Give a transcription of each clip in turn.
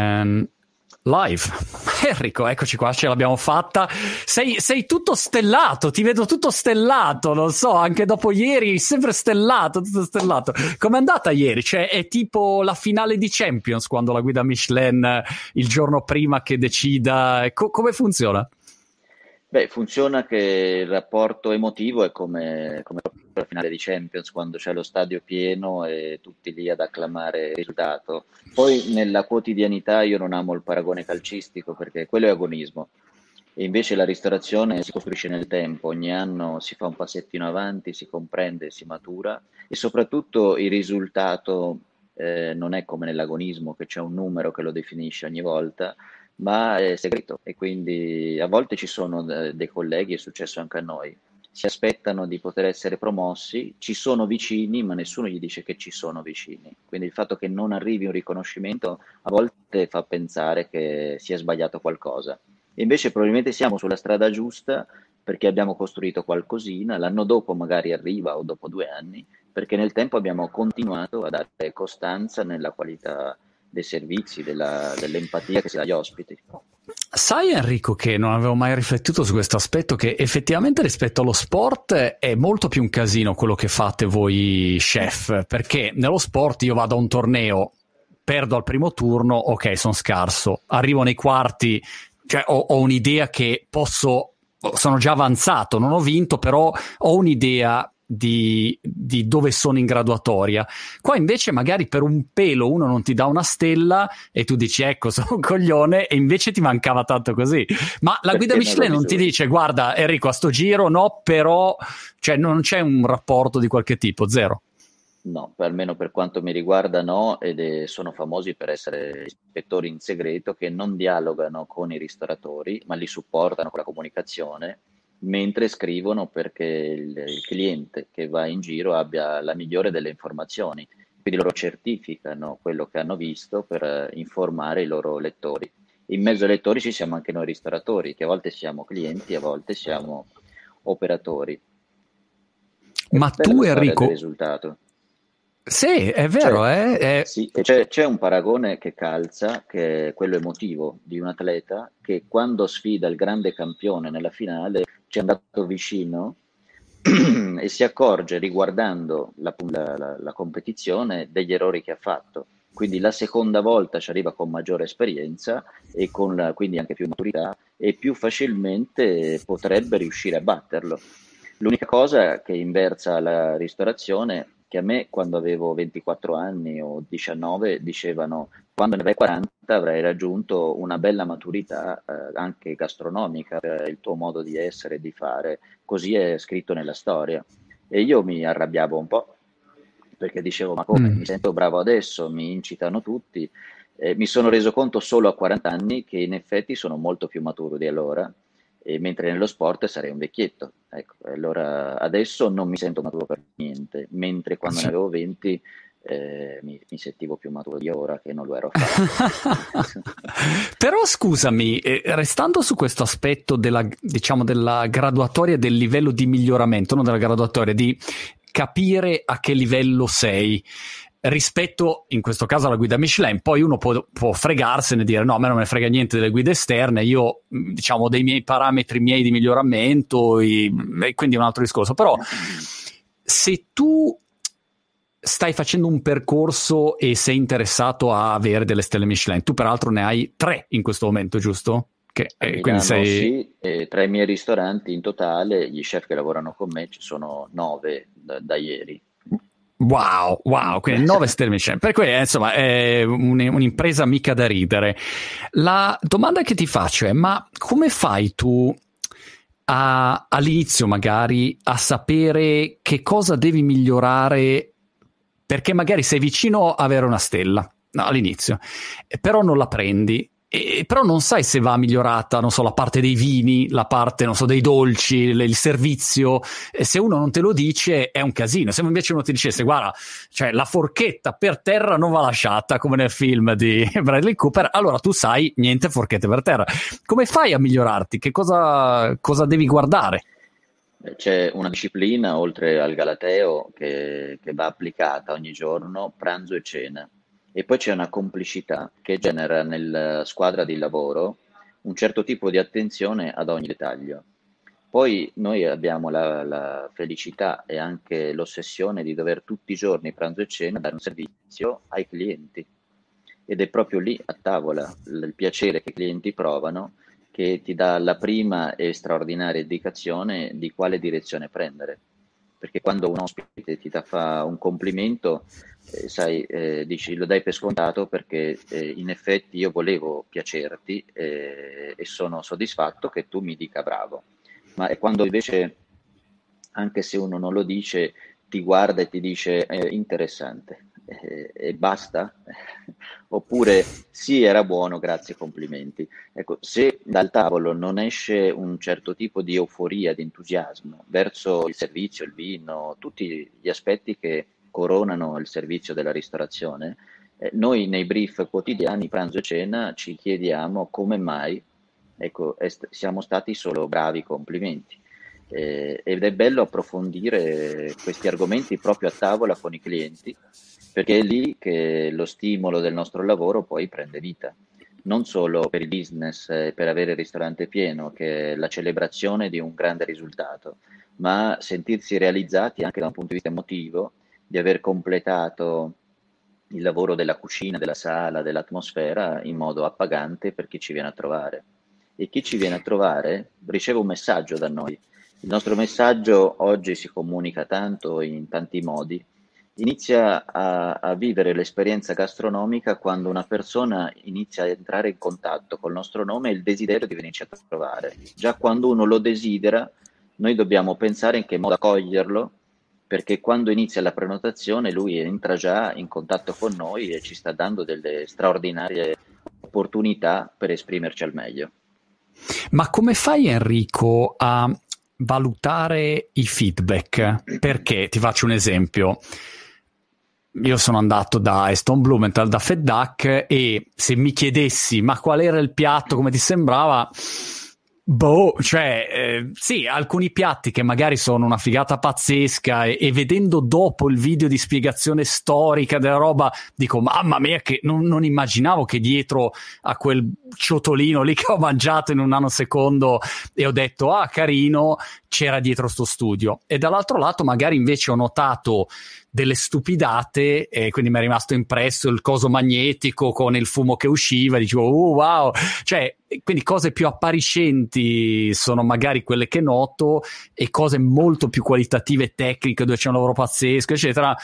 Um, live. Enrico, eccoci qua, ce l'abbiamo fatta. Sei, sei, tutto stellato, ti vedo tutto stellato, non so, anche dopo ieri, sempre stellato, tutto stellato. Com'è andata ieri? Cioè, è tipo la finale di Champions quando la guida Michelin il giorno prima che decida. Co- come funziona? Beh, funziona che il rapporto emotivo è come, come la finale di Champions, quando c'è lo stadio pieno e tutti lì ad acclamare il risultato. Poi nella quotidianità io non amo il paragone calcistico perché quello è agonismo. E invece la ristorazione si costruisce nel tempo, ogni anno si fa un passettino avanti, si comprende, si matura e soprattutto il risultato eh, non è come nell'agonismo che c'è un numero che lo definisce ogni volta, ma è segreto e quindi a volte ci sono eh, dei colleghi, è successo anche a noi, si aspettano di poter essere promossi, ci sono vicini, ma nessuno gli dice che ci sono vicini. Quindi il fatto che non arrivi un riconoscimento a volte fa pensare che si è sbagliato qualcosa. E invece probabilmente siamo sulla strada giusta perché abbiamo costruito qualcosina, l'anno dopo magari arriva o dopo due anni, perché nel tempo abbiamo continuato a dare costanza nella qualità dei servizi, della, dell'empatia che si dà agli ospiti. Sai Enrico che non avevo mai riflettuto su questo aspetto che effettivamente rispetto allo sport è molto più un casino quello che fate voi chef, perché nello sport io vado a un torneo, perdo al primo turno, ok, sono scarso, arrivo nei quarti, cioè ho, ho un'idea che posso sono già avanzato, non ho vinto, però ho un'idea di, di, dove sono in graduatoria. Qua invece magari per un pelo uno non ti dà una stella e tu dici ecco sono un coglione e invece ti mancava tanto così. Ma la guida Michelin non ti dice guarda Enrico a sto giro no però cioè, non c'è un rapporto di qualche tipo, zero. No, almeno per quanto mi riguarda no, ed è, sono famosi per essere ispettori in segreto che non dialogano con i ristoratori, ma li supportano con la comunicazione mentre scrivono perché il, il, cliente che va in giro abbia la migliore delle informazioni. Quindi loro certificano quello che hanno visto per eh, informare i loro lettori. In mezzo ai lettori ci siamo anche noi ristoratori, che a volte siamo clienti, a volte siamo operatori. Ma tu Enrico... Sì, è vero. Cioè, eh? È... Sì, c'è, c'è, un paragone che calza, che è quello emotivo di un atleta, che quando sfida il grande campione nella finale ci è andato vicino e si accorge riguardando la, la, la, competizione degli errori che ha fatto. Quindi la seconda volta ci arriva con maggiore esperienza e con la, quindi anche più maturità e più facilmente potrebbe riuscire a batterlo. L'unica cosa che inversa la ristorazione che a me quando avevo 24 anni o 19 dicevano quando ne avrai 40 avrai raggiunto una bella maturità eh, anche gastronomica per il tuo modo di essere e di fare, così è scritto nella storia. E io mi arrabbiavo un po' perché dicevo ma come mm. mi sento bravo adesso, mi incitano tutti. Eh, mi sono reso conto solo a 40 anni che in effetti sono molto più maturo di allora mentre nello sport sarei un vecchietto. Ecco, allora adesso non mi sento maturo per niente, mentre quando sì. ne avevo 20 eh, mi, mi, sentivo più maturo di ora che non lo ero Però scusami, eh, restando su questo aspetto della, diciamo, della graduatoria del livello di miglioramento, non della graduatoria, di capire a che livello sei rispetto in questo caso alla guida Michelin. Poi uno può, può, fregarsene e dire no, a me non me ne frega niente delle guide esterne, io diciamo ho dei miei parametri miei di miglioramento e, e quindi è un altro discorso. Però se tu stai facendo un percorso e sei interessato a avere delle stelle Michelin, tu peraltro ne hai tre in questo momento, giusto? Che, eh, quindi sei... sì, eh, tra i miei ristoranti in totale, gli chef che lavorano con me ci sono nove da, da ieri. Wow, wow, quindi 9 stelle Michelin. Per cui, insomma, è un, un'impresa mica da ridere. La domanda che ti faccio è: ma come fai tu a, all'inizio, magari, a sapere che cosa devi migliorare? Perché magari sei vicino a avere una stella no, all'inizio, però non la prendi e, però non sai se va migliorata, non so, la parte dei vini, la parte, non so, dei dolci, il servizio. E se uno non te lo dice è un casino. Se invece uno ti dicesse, guarda, cioè la forchetta per terra non va lasciata, come nel film di Bradley Cooper, allora tu sai niente forchette per terra. Come fai a migliorarti? Che cosa, cosa devi guardare? C'è una disciplina, oltre al Galateo, che, che va applicata ogni giorno, pranzo e cena e poi c'è una complicità che genera nella squadra di lavoro un certo tipo di attenzione ad ogni dettaglio. Poi noi abbiamo la, la, felicità e anche l'ossessione di dover tutti i giorni, pranzo e cena, dare un servizio ai clienti. Ed è proprio lì a tavola il piacere che i clienti provano che ti dà la prima e straordinaria indicazione di quale direzione prendere. Perché quando un ospite ti fa un complimento, eh, sai, eh, dici lo dai per scontato perché eh, in effetti io volevo piacerti eh, e sono soddisfatto che tu mi dica bravo ma è quando invece, anche se uno non lo dice, ti guarda e ti dice interessante eh, e basta? Oppure sì, era buono, grazie, complimenti. Ecco, se dal tavolo non esce un certo tipo di euforia, di entusiasmo verso il servizio, il vino, tutti gli aspetti che coronano il servizio della ristorazione, eh, noi nei brief quotidiani, pranzo e cena, ci chiediamo come mai Ecco, est- siamo stati solo bravi, complimenti. Eh, ed è bello approfondire questi argomenti proprio a tavola con i clienti, perché è lì che lo stimolo del nostro lavoro poi prende vita. Non solo per il business, per avere il ristorante pieno, che è la celebrazione di un grande risultato, ma sentirsi realizzati anche da un punto di vista emotivo, di aver completato il lavoro della cucina, della sala, dell'atmosfera in modo appagante per chi ci viene a trovare e chi ci viene a trovare riceve un messaggio da noi. Il nostro messaggio oggi si comunica tanto in tanti modi. Inizia a, a vivere l'esperienza gastronomica quando una persona inizia a entrare in contatto col nostro nome e il desiderio di venirci a trovare. Già quando uno lo desidera, noi dobbiamo pensare in che modo accoglierlo, perché quando inizia la prenotazione lui entra già in contatto con noi e ci sta dando delle straordinarie opportunità per esprimerci al meglio. Ma come fai Enrico a valutare i feedback? Perché ti faccio un esempio. Io sono andato da Eston Blumenthal, da Fed Duck e se mi chiedessi ma qual era il piatto, come ti sembrava, Boh, cioè, eh, sì, alcuni piatti che magari sono una figata pazzesca e, e, vedendo dopo il video di spiegazione storica della roba, dico, mamma mia, che non, non, immaginavo che dietro a quel ciotolino lì che ho mangiato in un nanosecondo e ho detto, ah, carino, c'era dietro sto studio. E dall'altro lato magari invece ho notato delle stupidate e quindi mi è rimasto impresso il coso magnetico con il fumo che usciva, dicevo, oh, wow, cioè, quindi cose più appariscenti sono magari quelle che noto e cose molto più qualitative tecniche dove c'è un lavoro pazzesco, eccetera,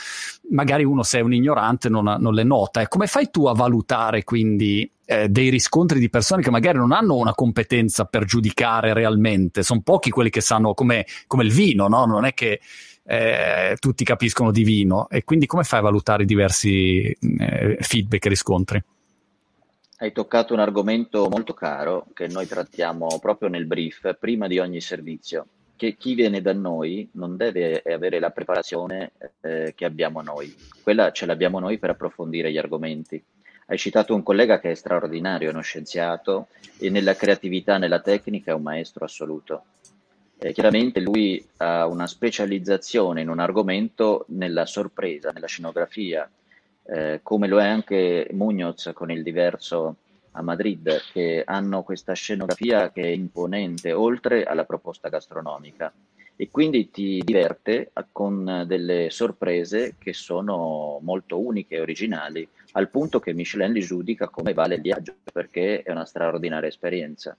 magari uno se è un ignorante non, non le nota. E come fai tu a valutare quindi eh, dei riscontri di persone che magari non hanno una competenza per giudicare realmente? Sono pochi quelli che sanno come, come il vino, no? Non è che eh, tutti capiscono di vino e quindi come fai a valutare i diversi eh, feedback e riscontri? Hai toccato un argomento molto caro che noi trattiamo proprio nel brief prima di ogni servizio, che chi viene da noi non deve avere la preparazione eh, che abbiamo noi, quella ce l'abbiamo noi per approfondire gli argomenti. Hai citato un collega che è straordinario, è uno scienziato e nella creatività, nella tecnica è un maestro assoluto. Eh, chiaramente lui ha una specializzazione in un argomento nella sorpresa, nella scenografia, eh, come lo è anche Munoz con il diverso a Madrid, che hanno questa scenografia che è imponente, oltre alla proposta gastronomica. E quindi ti diverte con delle sorprese che sono molto uniche e originali, al punto che Michelin li giudica come vale il viaggio, perché è una straordinaria esperienza.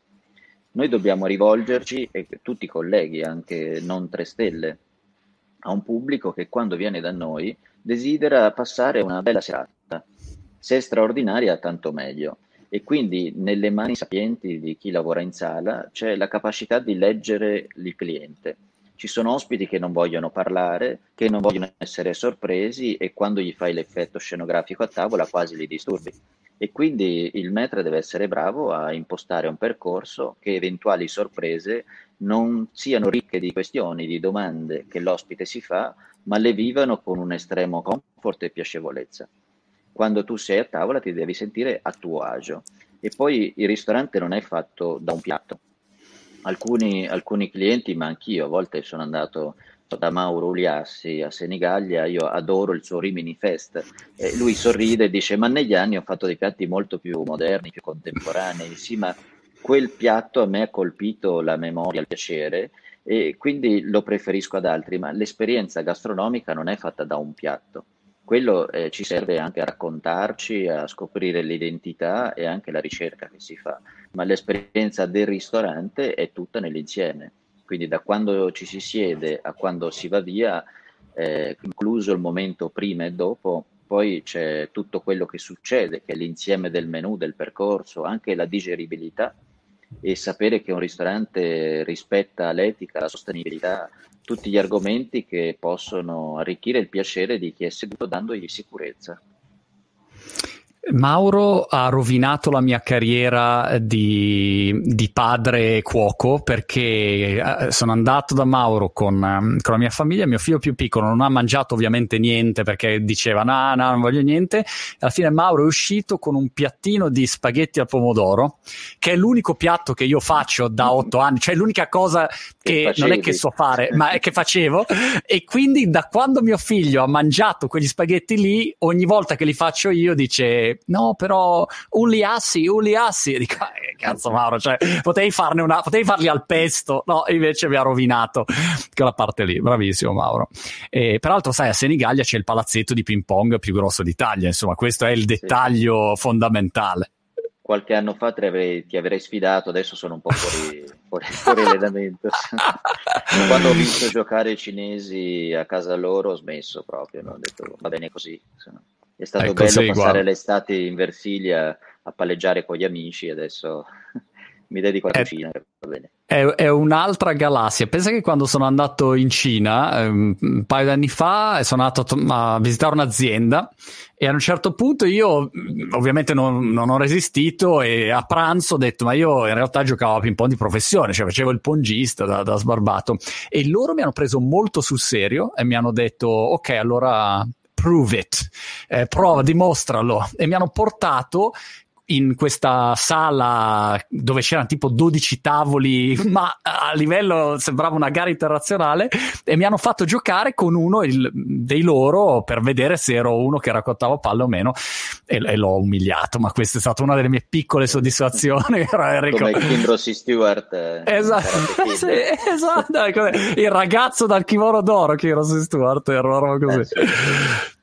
Noi dobbiamo rivolgerci, e tutti i colleghi, anche non tre stelle, a un pubblico che quando viene da noi desidera passare una bella serata. Se è straordinaria, tanto meglio. E quindi nelle mani sapienti di chi lavora in sala c'è la capacità di leggere il cliente. Ci sono ospiti che non vogliono parlare, che non vogliono essere sorpresi e quando gli fai l'effetto scenografico a tavola quasi li disturbi. E quindi il maître deve essere bravo a impostare un percorso che eventuali sorprese non siano ricche di questioni, di domande che l'ospite si fa, ma le vivano con un estremo comfort e piacevolezza. Quando tu sei a tavola ti devi sentire a tuo agio. E poi il ristorante non è fatto da un piatto. Alcuni, alcuni clienti, ma anch'io a volte sono andato da Mauro Uliassi a Senigallia, io adoro il suo Rimini Fest. E lui sorride e dice: Ma negli anni ho fatto dei piatti molto più moderni, più contemporanei. Sì, ma quel piatto a me ha colpito la memoria, il piacere e quindi lo preferisco ad altri, ma l'esperienza gastronomica non è fatta da un piatto. Quello eh, ci serve anche a raccontarci, a scoprire l'identità e anche la ricerca che si fa, ma l'esperienza del ristorante è tutta nell'insieme. Quindi da quando ci si siede a quando si va via, eh, incluso il momento prima e dopo, poi c'è tutto quello che succede, che è l'insieme del menù, del percorso, anche la digeribilità e sapere che un ristorante rispetta l'etica, la sostenibilità, tutti gli argomenti che possono arricchire il piacere di chi è seduto dandogli sicurezza. Mauro ha rovinato la mia carriera di, di, padre cuoco perché eh, sono andato da Mauro con, ehm, con, la mia famiglia, mio figlio più piccolo non ha mangiato ovviamente niente perché diceva no, no, non voglio niente. Alla fine Mauro è uscito con un piattino di spaghetti al pomodoro, che è l'unico piatto che io faccio da otto anni, cioè l'unica cosa che, che non è che so fare, ma è che facevo. E quindi da quando mio figlio ha mangiato quegli spaghetti lì, ogni volta che li faccio io dice no, però Uliassi, Uliassi, e dico, eh, cazzo Mauro, cioè, potevi farne una, potevi farli al pesto, no, invece mi ha rovinato quella parte lì, bravissimo Mauro. E, peraltro, sai, a Senigallia c'è il palazzetto di ping pong più grosso d'Italia, insomma, questo è il dettaglio sì. fondamentale qualche anno fa ti avrei, ti avrei, sfidato, adesso sono un po' fuori, fuori, fuori allenamento. Quando ho visto giocare i cinesi a casa loro ho smesso proprio, no? ho detto va bene così. È stato ecco, bello passare l'estate in Versilia a palleggiare con gli amici, adesso mi dedico alla cucina. È, è, un'altra galassia. Pensa che quando sono andato in Cina um, un paio di anni fa, sono andato a visitare un'azienda e a un certo punto io ovviamente non, non, ho resistito e a pranzo ho detto ma io in realtà giocavo a ping pong di professione, cioè facevo il pongista da, da sbarbato e loro mi hanno preso molto sul serio e mi hanno detto ok allora prove it, eh, prova, dimostralo. E mi hanno portato in questa sala dove c'erano tipo 12 tavoli, ma a livello sembrava una gara internazionale, e mi hanno fatto giocare con uno il, dei loro per vedere se ero uno che raccontava palle o meno, e, e, l'ho umiliato. Ma questa è stata una delle mie piccole soddisfazioni. Come Kim Rossi Stewart, eh, esatto, sì, esatto, il ragazzo dal kimono d'oro, Kim Rossi Stewart, era una roba così. Eh, sì.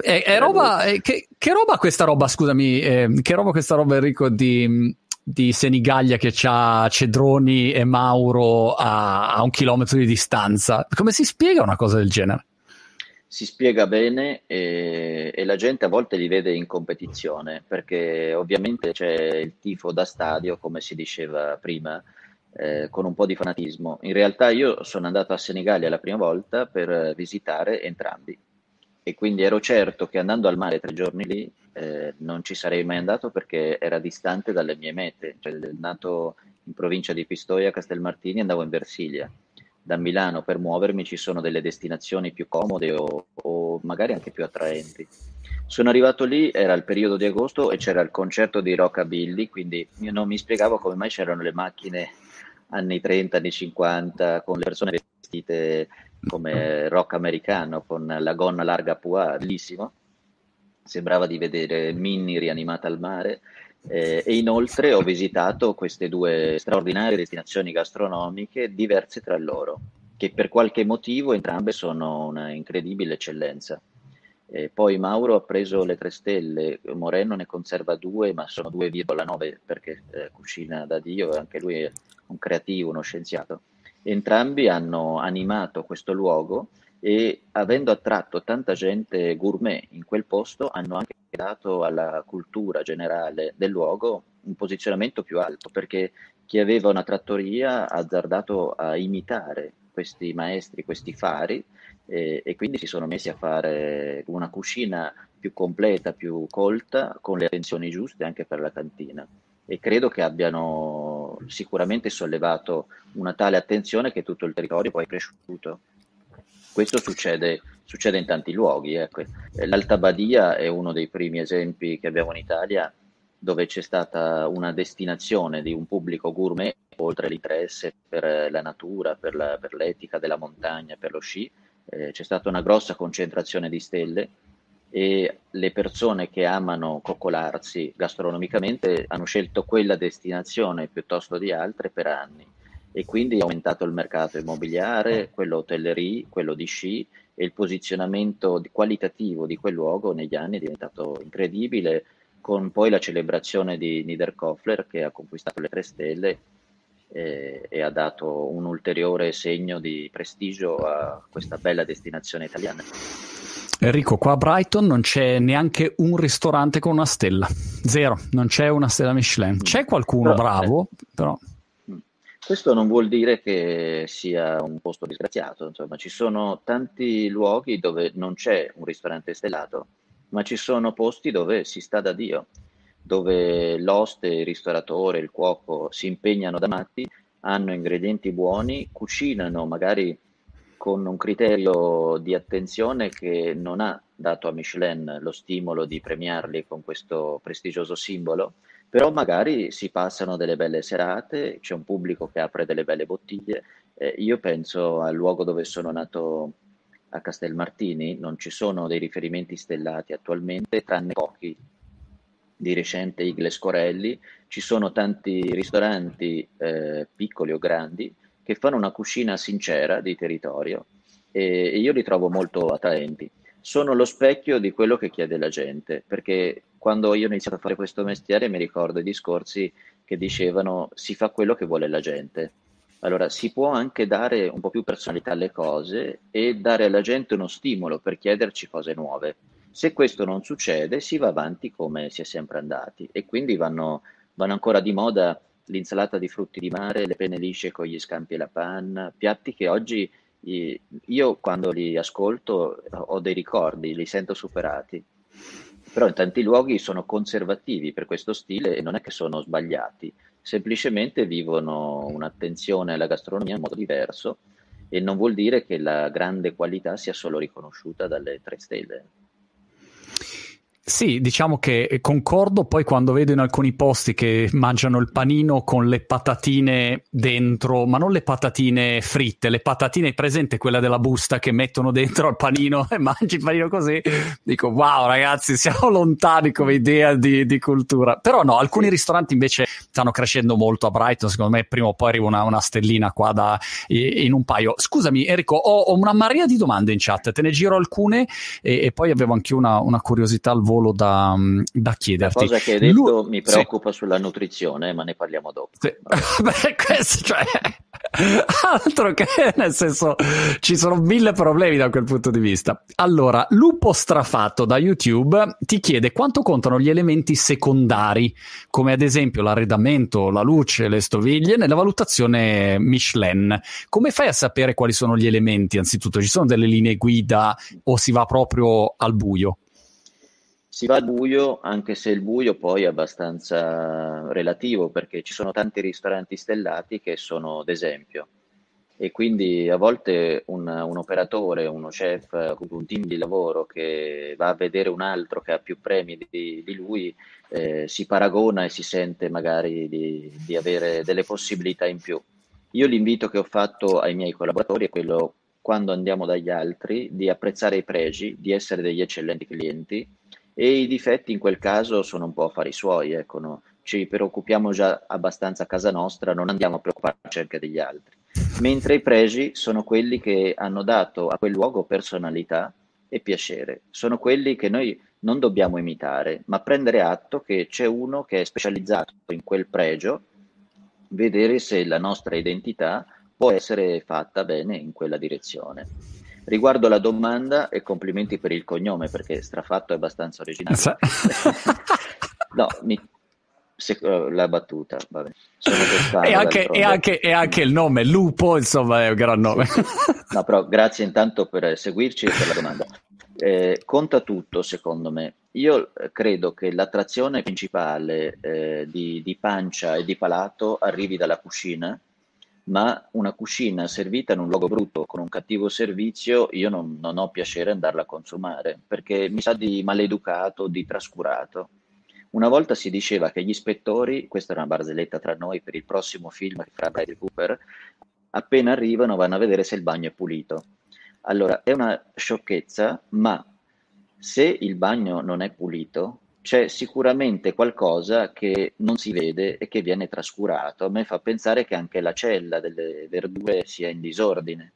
È, è roba, è, che, che, roba questa roba, scusami, eh, che roba questa roba Enrico di, di Senigallia che ha Cedroni e Mauro a, a, un chilometro di distanza? Come si spiega una cosa del genere? Si spiega bene e, e la gente a volte li vede in competizione perché ovviamente c'è il tifo da stadio, come si diceva prima, eh, con un po' di fanatismo. In realtà io sono andato a Senigallia la prima volta per visitare entrambi e quindi ero certo che andando al mare tre giorni lì eh, non ci sarei mai andato perché era distante dalle mie mete, cioè nato in provincia di Pistoia, Castelmartini, andavo in Versilia. Da Milano per muovermi ci sono delle destinazioni più comode o, o magari anche più attraenti. Sono arrivato lì, era il periodo di agosto e c'era il concerto di Rockabilly, quindi io non mi spiegavo come mai c'erano le macchine anni 30, anni 50, con le persone vestite come rock americano con la gonna larga pua, bellissimo. Sembrava di vedere Minnie rianimata al mare. Eh, e inoltre ho visitato queste due straordinarie destinazioni gastronomiche diverse tra loro, che per qualche motivo entrambe sono una incredibile eccellenza. Eh, poi Mauro ha preso le tre stelle, Moreno ne conserva due, ma sono 2,9 perché eh, cucina da Dio, anche lui è un creativo, uno scienziato. Entrambi hanno animato questo luogo e avendo attratto tanta gente gourmet in quel posto hanno anche dato alla cultura generale del luogo un posizionamento più alto perché chi aveva una trattoria ha azzardato a imitare questi maestri, questi fari e, e, quindi si sono messi a fare una cucina più completa, più colta, con le attenzioni giuste anche per la cantina e credo che abbiano sicuramente sollevato una tale attenzione che tutto il territorio poi è cresciuto. Questo succede, succede in tanti luoghi. Ecco. L'Alta Badia è uno dei primi esempi che abbiamo in Italia dove c'è stata una destinazione di un pubblico gourmet oltre l'interesse per la natura, per, la, per l'etica della montagna, per lo sci, eh, c'è stata una grossa concentrazione di stelle e le persone che amano coccolarsi gastronomicamente hanno scelto quella destinazione piuttosto di altre per anni e quindi è aumentato il mercato immobiliare, quello hotellerie, quello di sci e il posizionamento qualitativo di quel luogo negli anni è diventato incredibile con poi la celebrazione di Niederkofler che ha conquistato le tre stelle e, e ha dato un ulteriore segno di prestigio a questa bella destinazione italiana. Enrico, qua a Brighton non c'è neanche un ristorante con una stella, zero, non c'è una stella Michelin. Mm. C'è qualcuno però, bravo, eh, però... Mm. Questo non vuol dire che sia un posto disgraziato, insomma, ci sono tanti luoghi dove non c'è un ristorante stellato, ma ci sono posti dove si sta da Dio, dove l'oste, il ristoratore, il cuoco si impegnano da matti, hanno ingredienti buoni, cucinano magari con un criterio di attenzione che non ha dato a Michelin lo stimolo di premiarli con questo prestigioso simbolo, però magari si passano delle belle serate, c'è un pubblico che apre delle belle bottiglie. Eh, io penso al luogo dove sono nato a Castelmartini, non ci sono dei riferimenti stellati attualmente, tranne pochi. Di recente Igles Corelli, ci sono tanti ristoranti eh, piccoli o grandi che fanno una cucina sincera di territorio e, e io li trovo molto attraenti. Sono lo specchio di quello che chiede la gente, perché quando io ho iniziato a fare questo mestiere mi ricordo i discorsi che dicevano si fa quello che vuole la gente. Allora, si può anche dare un po' più personalità alle cose e dare alla gente uno stimolo per chiederci cose nuove. Se questo non succede, si va avanti come si è sempre andati e quindi vanno, vanno ancora di moda l'insalata di frutti di mare, le penne lisce con gli scampi e la panna, piatti che oggi io quando li ascolto ho dei ricordi, li sento superati. Però in tanti luoghi sono conservativi per questo stile e non è che sono sbagliati, semplicemente vivono un'attenzione alla gastronomia in modo diverso e non vuol dire che la grande qualità sia solo riconosciuta dalle tre stelle. Sì, diciamo che concordo, poi quando vedo in alcuni posti che mangiano il panino con le patatine dentro, ma non le patatine fritte, le patatine presente quella della busta che mettono dentro al panino e mangi il panino così, dico wow ragazzi siamo lontani come idea di, di cultura. Però no, alcuni ristoranti invece stanno crescendo molto a Brighton, secondo me prima o poi arriva una, una stellina qua da, in un paio. Scusami Enrico, ho, ho, una marea di domande in chat, te ne giro alcune e, e poi avevo anche una, una curiosità al volo volo da, da chiederti. La cosa che hai detto Lu- mi preoccupa sì. sulla nutrizione, ma ne parliamo dopo. Sì. Beh, questo, cioè, altro che, nel senso, ci sono mille problemi da quel punto di vista. Allora, Lupo Strafatto da YouTube ti chiede quanto contano gli elementi secondari, come ad esempio l'arredamento, la luce, le stoviglie, nella valutazione Michelin. Come fai a sapere quali sono gli elementi? Anzitutto, ci sono delle linee guida o si va proprio al buio? Si va al buio, anche se il buio poi è abbastanza relativo, perché ci sono tanti ristoranti stellati che sono d'esempio. E quindi a volte un, un operatore, uno chef, un team di lavoro che va a vedere un altro che ha più premi di, di lui, eh, si paragona e si sente magari di, di avere delle possibilità in più. Io l'invito che ho fatto ai miei collaboratori è quello, quando andiamo dagli altri, di apprezzare i pregi, di essere degli eccellenti clienti e i difetti in quel caso sono un po' affari suoi, ecco, no? ci preoccupiamo già abbastanza a casa nostra, non andiamo a preoccuparci anche degli altri. Mentre i pregi sono quelli che hanno dato a quel luogo personalità e piacere, sono quelli che noi non dobbiamo imitare, ma prendere atto che c'è uno che è specializzato in quel pregio, vedere se la nostra identità può essere fatta bene in quella direzione. Riguardo la domanda, e complimenti per il cognome perché strafatto è abbastanza originale. no, mi, se, uh, la battuta, vabbè. E anche, e, anche, e anche, il nome, Lupo, insomma, è un gran nome. Sì, sì. No, però grazie intanto per seguirci e per la domanda. Eh, conta tutto, secondo me. Io eh, credo che l'attrazione principale eh, di, di pancia e di palato arrivi dalla cucina ma una cucina servita in un luogo brutto con un cattivo servizio io non, non ho piacere andarla a consumare perché mi sa di maleducato, di trascurato. Una volta si diceva che gli ispettori, questa era una barzelletta tra noi per il prossimo film che farà Bradley Cooper, appena arrivano vanno a vedere se il bagno è pulito. Allora, è una sciocchezza, ma se il bagno non è pulito, c'è sicuramente qualcosa che non si vede e che viene trascurato. A me fa pensare che anche la cella delle verdure sia in disordine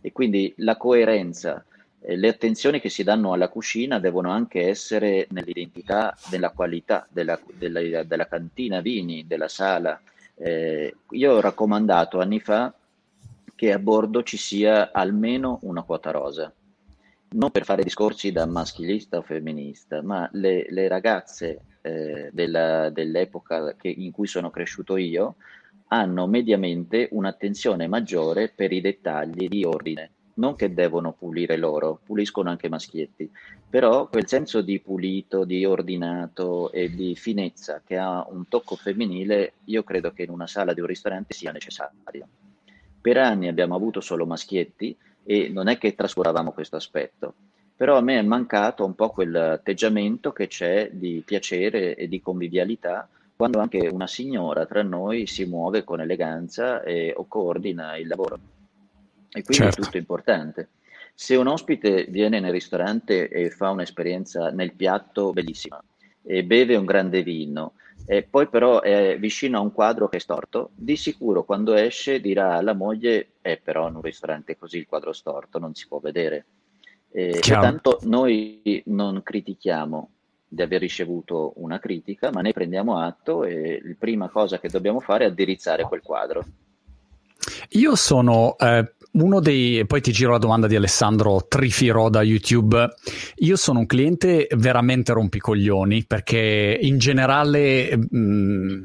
e quindi la coerenza, eh, le attenzioni che si danno alla cucina devono anche essere nell'identità, nella qualità della, della, della cantina vini, della sala. Eh, io ho raccomandato anni fa che a bordo ci sia almeno una quota rosa non per fare discorsi da maschilista o femminista, ma le, le ragazze eh, della, dell'epoca che, in cui sono cresciuto io hanno mediamente un'attenzione maggiore per i dettagli di ordine. Non che devono pulire loro, puliscono anche maschietti, però quel senso di pulito, di ordinato e di finezza che ha un tocco femminile, io credo che in una sala di un ristorante sia necessario. Per anni abbiamo avuto solo maschietti, e non è che trascuravamo questo aspetto. Però a me è mancato un po' quell'atteggiamento che c'è di piacere e di convivialità quando anche una signora tra noi si muove con eleganza e, o coordina il lavoro. E quindi certo. è tutto importante. Se un ospite viene nel ristorante e fa un'esperienza nel piatto bellissima e beve un grande vino e poi però è vicino a un quadro che è storto, di sicuro quando esce dirà alla moglie, eh però in un ristorante così il quadro storto non si può vedere. Eh, tanto noi non critichiamo di aver ricevuto una critica, ma ne prendiamo atto e la prima cosa che dobbiamo fare è addirizzare quel quadro. Io sono eh, uno dei, poi ti giro la domanda di Alessandro Trifiro da YouTube. Io sono un cliente veramente rompicoglioni perché in generale mh, mm,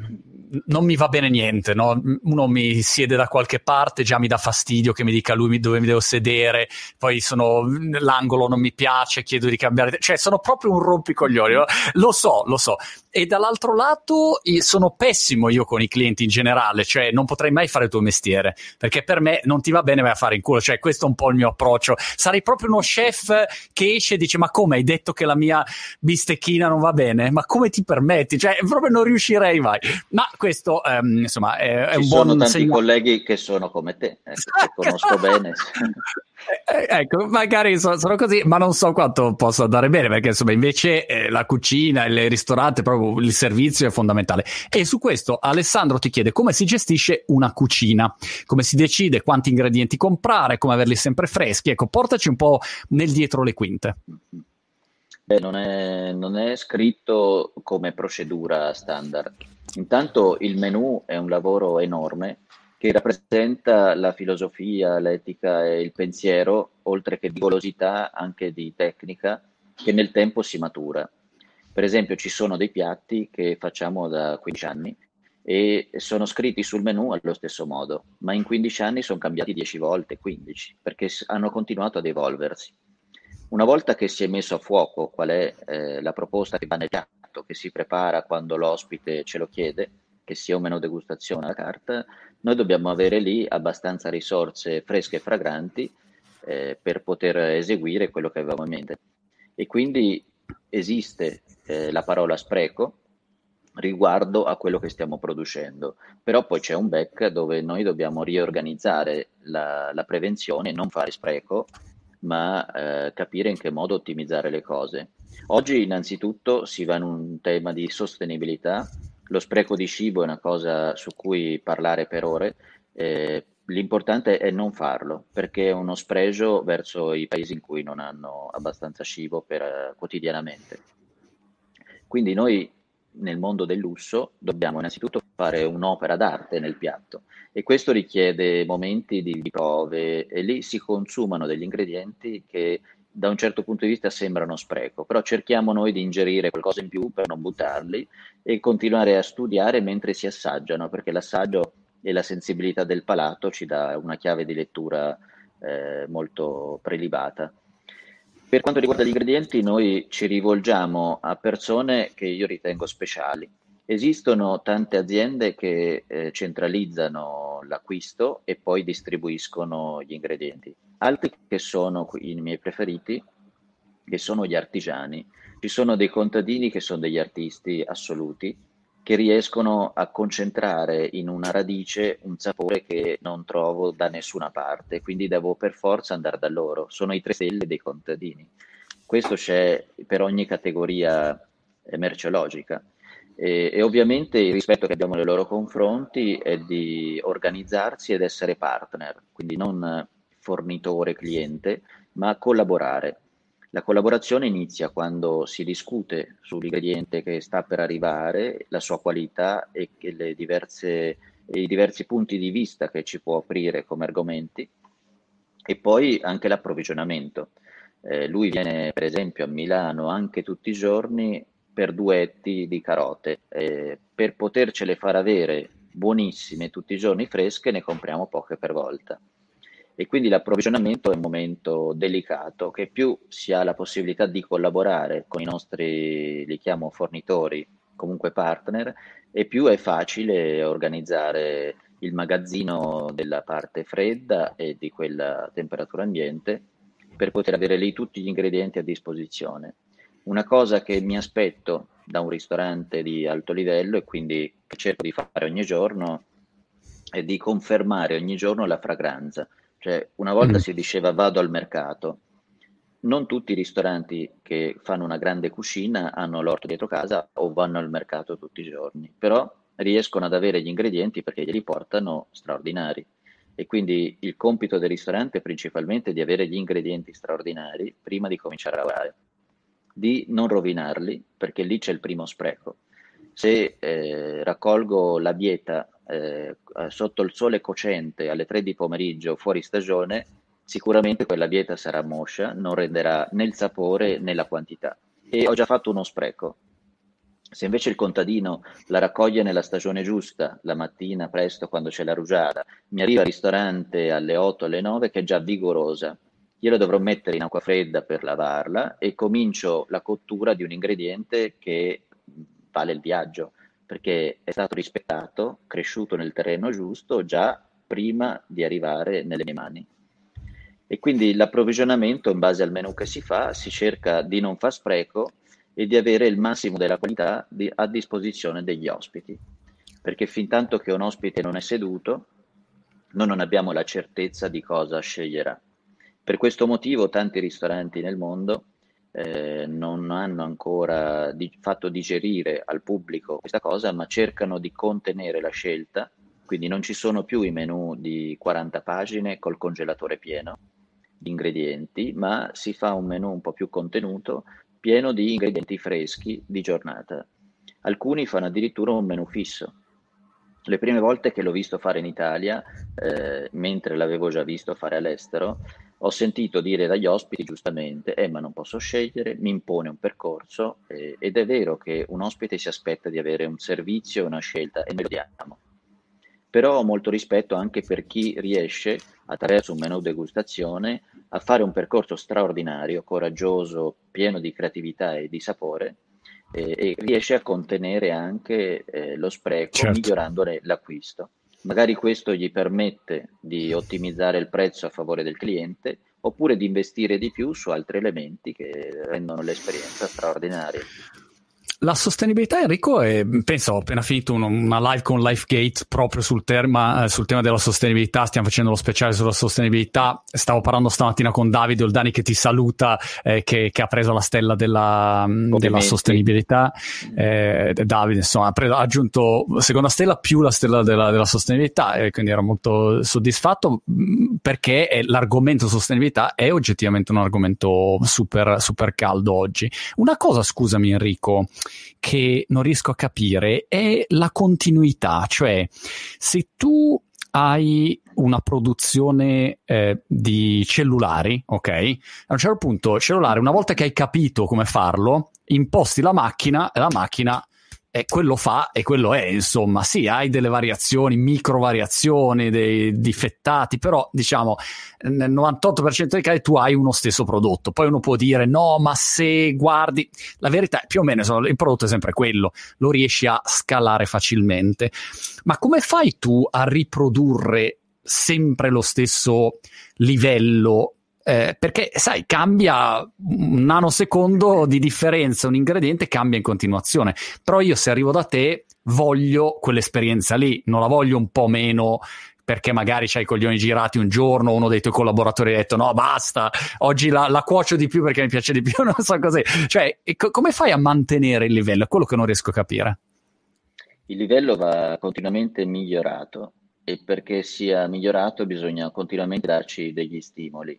non mi va bene niente, no? uno mi siede da qualche parte, già mi dà fastidio che mi dica lui dove mi devo sedere, poi sono l'angolo non mi piace, chiedo di cambiare, cioè sono proprio un rompicoglioni, no? lo so, lo so. E dall'altro lato sono pessimo io con i clienti in generale, cioè non potrei mai fare il tuo mestiere, perché per me non ti va bene vai a fare in culo, cioè questo è un po' il mio approccio. Sarei proprio uno chef che esce e dice ma come hai detto che la mia bistecchina non va bene? Ma come ti permetti? Cioè proprio non riuscirei mai. Ma questo ehm, insomma è, è un buon sono tanti colleghi che sono come te, eh, che conosco bene. Eh, ecco, magari so, sono così, ma non so quanto possa andare bene, perché insomma invece eh, la cucina, il ristorante, proprio il servizio è fondamentale. E su questo Alessandro ti chiede come si gestisce una cucina, come si decide quanti ingredienti comprare, come averli sempre freschi. Ecco, portaci un po' nel dietro le quinte. Beh, non è, non è scritto come procedura standard. Intanto il menù è un lavoro enorme che rappresenta la filosofia, l'etica e il pensiero, oltre che di golosità, anche di tecnica, che nel tempo si matura. Per esempio, ci sono dei piatti che facciamo da 15 anni e sono scritti sul menù allo stesso modo, ma in 15 anni sono cambiati 10 volte, 15, perché hanno continuato ad evolversi. Una volta che si è messo a fuoco qual è eh, la proposta che va nel piatto, che si prepara quando l'ospite ce lo chiede, che sia o meno degustazione alla carta, noi dobbiamo avere lì abbastanza risorse fresche e fragranti eh, per poter eseguire quello che avevamo in mente. E quindi esiste eh, la parola spreco riguardo a quello che stiamo producendo, però poi c'è un back dove noi dobbiamo riorganizzare la, la prevenzione non fare spreco ma eh, capire in che modo ottimizzare le cose. Oggi innanzitutto si va in un tema di sostenibilità, lo spreco di cibo è una cosa su cui parlare per ore, eh, l'importante è non farlo perché è uno spregio verso i paesi in cui non hanno abbastanza cibo per, uh, quotidianamente. Quindi noi nel mondo del lusso dobbiamo innanzitutto fare un'opera d'arte nel piatto e questo richiede momenti di prove e lì si consumano degli ingredienti che da un certo punto di vista sembrano spreco, però cerchiamo noi di ingerire qualcosa in più per non buttarli e continuare a studiare mentre si assaggiano, perché l'assaggio e la sensibilità del palato ci dà una chiave di lettura eh, molto prelibata. Per quanto riguarda gli ingredienti, noi ci rivolgiamo a persone che io ritengo speciali. Esistono tante aziende che eh, centralizzano l'acquisto e poi distribuiscono gli ingredienti. Altri che sono i miei preferiti, che sono gli artigiani, Ci sono dei contadini che sono degli artisti assoluti, che riescono a concentrare in una radice un sapore che non trovo da nessuna parte, quindi devo per forza andare da loro. Sono i tre stelle dei contadini. Questo c'è per ogni categoria merceologica. E, e, ovviamente il rispetto che abbiamo nei loro confronti è di organizzarsi ed essere partner, quindi non fornitore cliente, ma collaborare. La collaborazione inizia quando si discute sull'ingrediente che sta per arrivare, la sua qualità e diverse, i diversi punti di vista che ci può aprire come argomenti e poi anche l'approvvigionamento. Eh, lui viene per esempio a Milano anche tutti i giorni per duetti di carote. Eh, per potercele far avere buonissime tutti i giorni fresche ne compriamo poche per volta e quindi l'approvvigionamento è un momento delicato che più si ha la possibilità di collaborare con i nostri, li chiamo fornitori, comunque partner, e più è facile organizzare il magazzino della parte fredda e di quella temperatura ambiente per poter avere lì tutti gli ingredienti a disposizione. Una cosa che mi aspetto da un ristorante di alto livello e quindi che cerco di fare ogni giorno è di confermare ogni giorno la fragranza cioè, una volta mm. si diceva vado al mercato. Non tutti i ristoranti che fanno una grande cucina hanno l'orto dietro casa o vanno al mercato tutti i giorni, però riescono ad avere gli ingredienti perché glieli portano straordinari. E quindi il compito del ristorante è principalmente di avere gli ingredienti straordinari prima di cominciare a lavorare, di non rovinarli perché lì c'è il primo spreco. Se eh, raccolgo la bieta eh, sotto il sole cocente alle 3 di pomeriggio fuori stagione, sicuramente quella dieta sarà moscia, non renderà né il sapore né la quantità. E ho già fatto uno spreco. Se invece il contadino la raccoglie nella stagione giusta, la mattina presto quando c'è la rugiada, mi arriva al ristorante alle 8, alle 9 che è già vigorosa, io la dovrò mettere in acqua fredda per lavarla e comincio la cottura di un ingrediente che vale il viaggio perché è stato rispettato, cresciuto nel terreno giusto già prima di arrivare nelle mie mani. E quindi l'approvvigionamento in base al menù che si fa si cerca di non far spreco e di avere il massimo della qualità di, a disposizione degli ospiti, perché fin tanto che un ospite non è seduto, noi non abbiamo la certezza di cosa sceglierà. Per questo motivo tanti ristoranti nel mondo eh, non hanno ancora di, fatto digerire al pubblico questa cosa, ma cercano di contenere la scelta, quindi non ci sono più i menu di 40 pagine col congelatore pieno di ingredienti, ma si fa un menu un po' più contenuto, pieno di ingredienti freschi di giornata. Alcuni fanno addirittura un menu fisso. Le prime volte che l'ho visto fare in Italia, eh, mentre l'avevo già visto fare all'estero, ho sentito dire dagli ospiti giustamente, eh ma non posso scegliere, mi impone un percorso eh, ed è vero che un ospite si aspetta di avere un servizio e una scelta e noi lo diamo. Però ho molto rispetto anche per chi riesce, attraverso un menu degustazione, a fare un percorso straordinario, coraggioso, pieno di creatività e di sapore eh, e riesce a contenere anche eh, lo spreco, certo. migliorandone l'acquisto. Magari questo gli permette di ottimizzare il prezzo a favore del cliente oppure di investire di più su altri elementi che rendono l'esperienza straordinaria. La sostenibilità, Enrico, è, penso ho appena finito un, una live con LifeGate proprio sul, terma, eh, sul, tema della sostenibilità, stiamo facendo lo speciale sulla sostenibilità, stavo parlando stamattina con Davide Oldani che ti saluta, eh, che, che, ha preso la stella della, della sostenibilità, eh, Davide insomma ha, preso, ha, aggiunto seconda stella più la stella della, della sostenibilità e quindi ero molto soddisfatto mm, perché l'argomento sostenibilità è oggettivamente un argomento super, super caldo oggi. Una cosa, scusami Enrico, che non riesco a capire è la continuità, cioè se tu hai una produzione eh, di cellulari, ok? A un certo punto, cellulare, una volta che hai capito come farlo, imposti la macchina e la macchina e quello fa e quello è, insomma, sì, hai delle variazioni, micro variazioni, dei difettati, però diciamo nel 98% dei casi tu hai uno stesso prodotto. Poi uno può dire no, ma se guardi, la verità è più o meno il prodotto è sempre quello, lo riesci a scalare facilmente. Ma come fai tu a riprodurre sempre lo stesso livello Eh, perché sai, cambia un nanosecondo di differenza, un ingrediente cambia in continuazione. Però io se arrivo da te voglio quell'esperienza lì, non la voglio un po' meno perché magari c'hai i coglioni girati un giorno, uno dei tuoi collaboratori ha detto no basta, oggi la, la cuocio di più perché mi piace di più, non so così. Cioè, co- come fai a mantenere il livello? È quello che non riesco a capire. Il livello va continuamente migliorato e perché sia migliorato bisogna continuamente darci degli stimoli.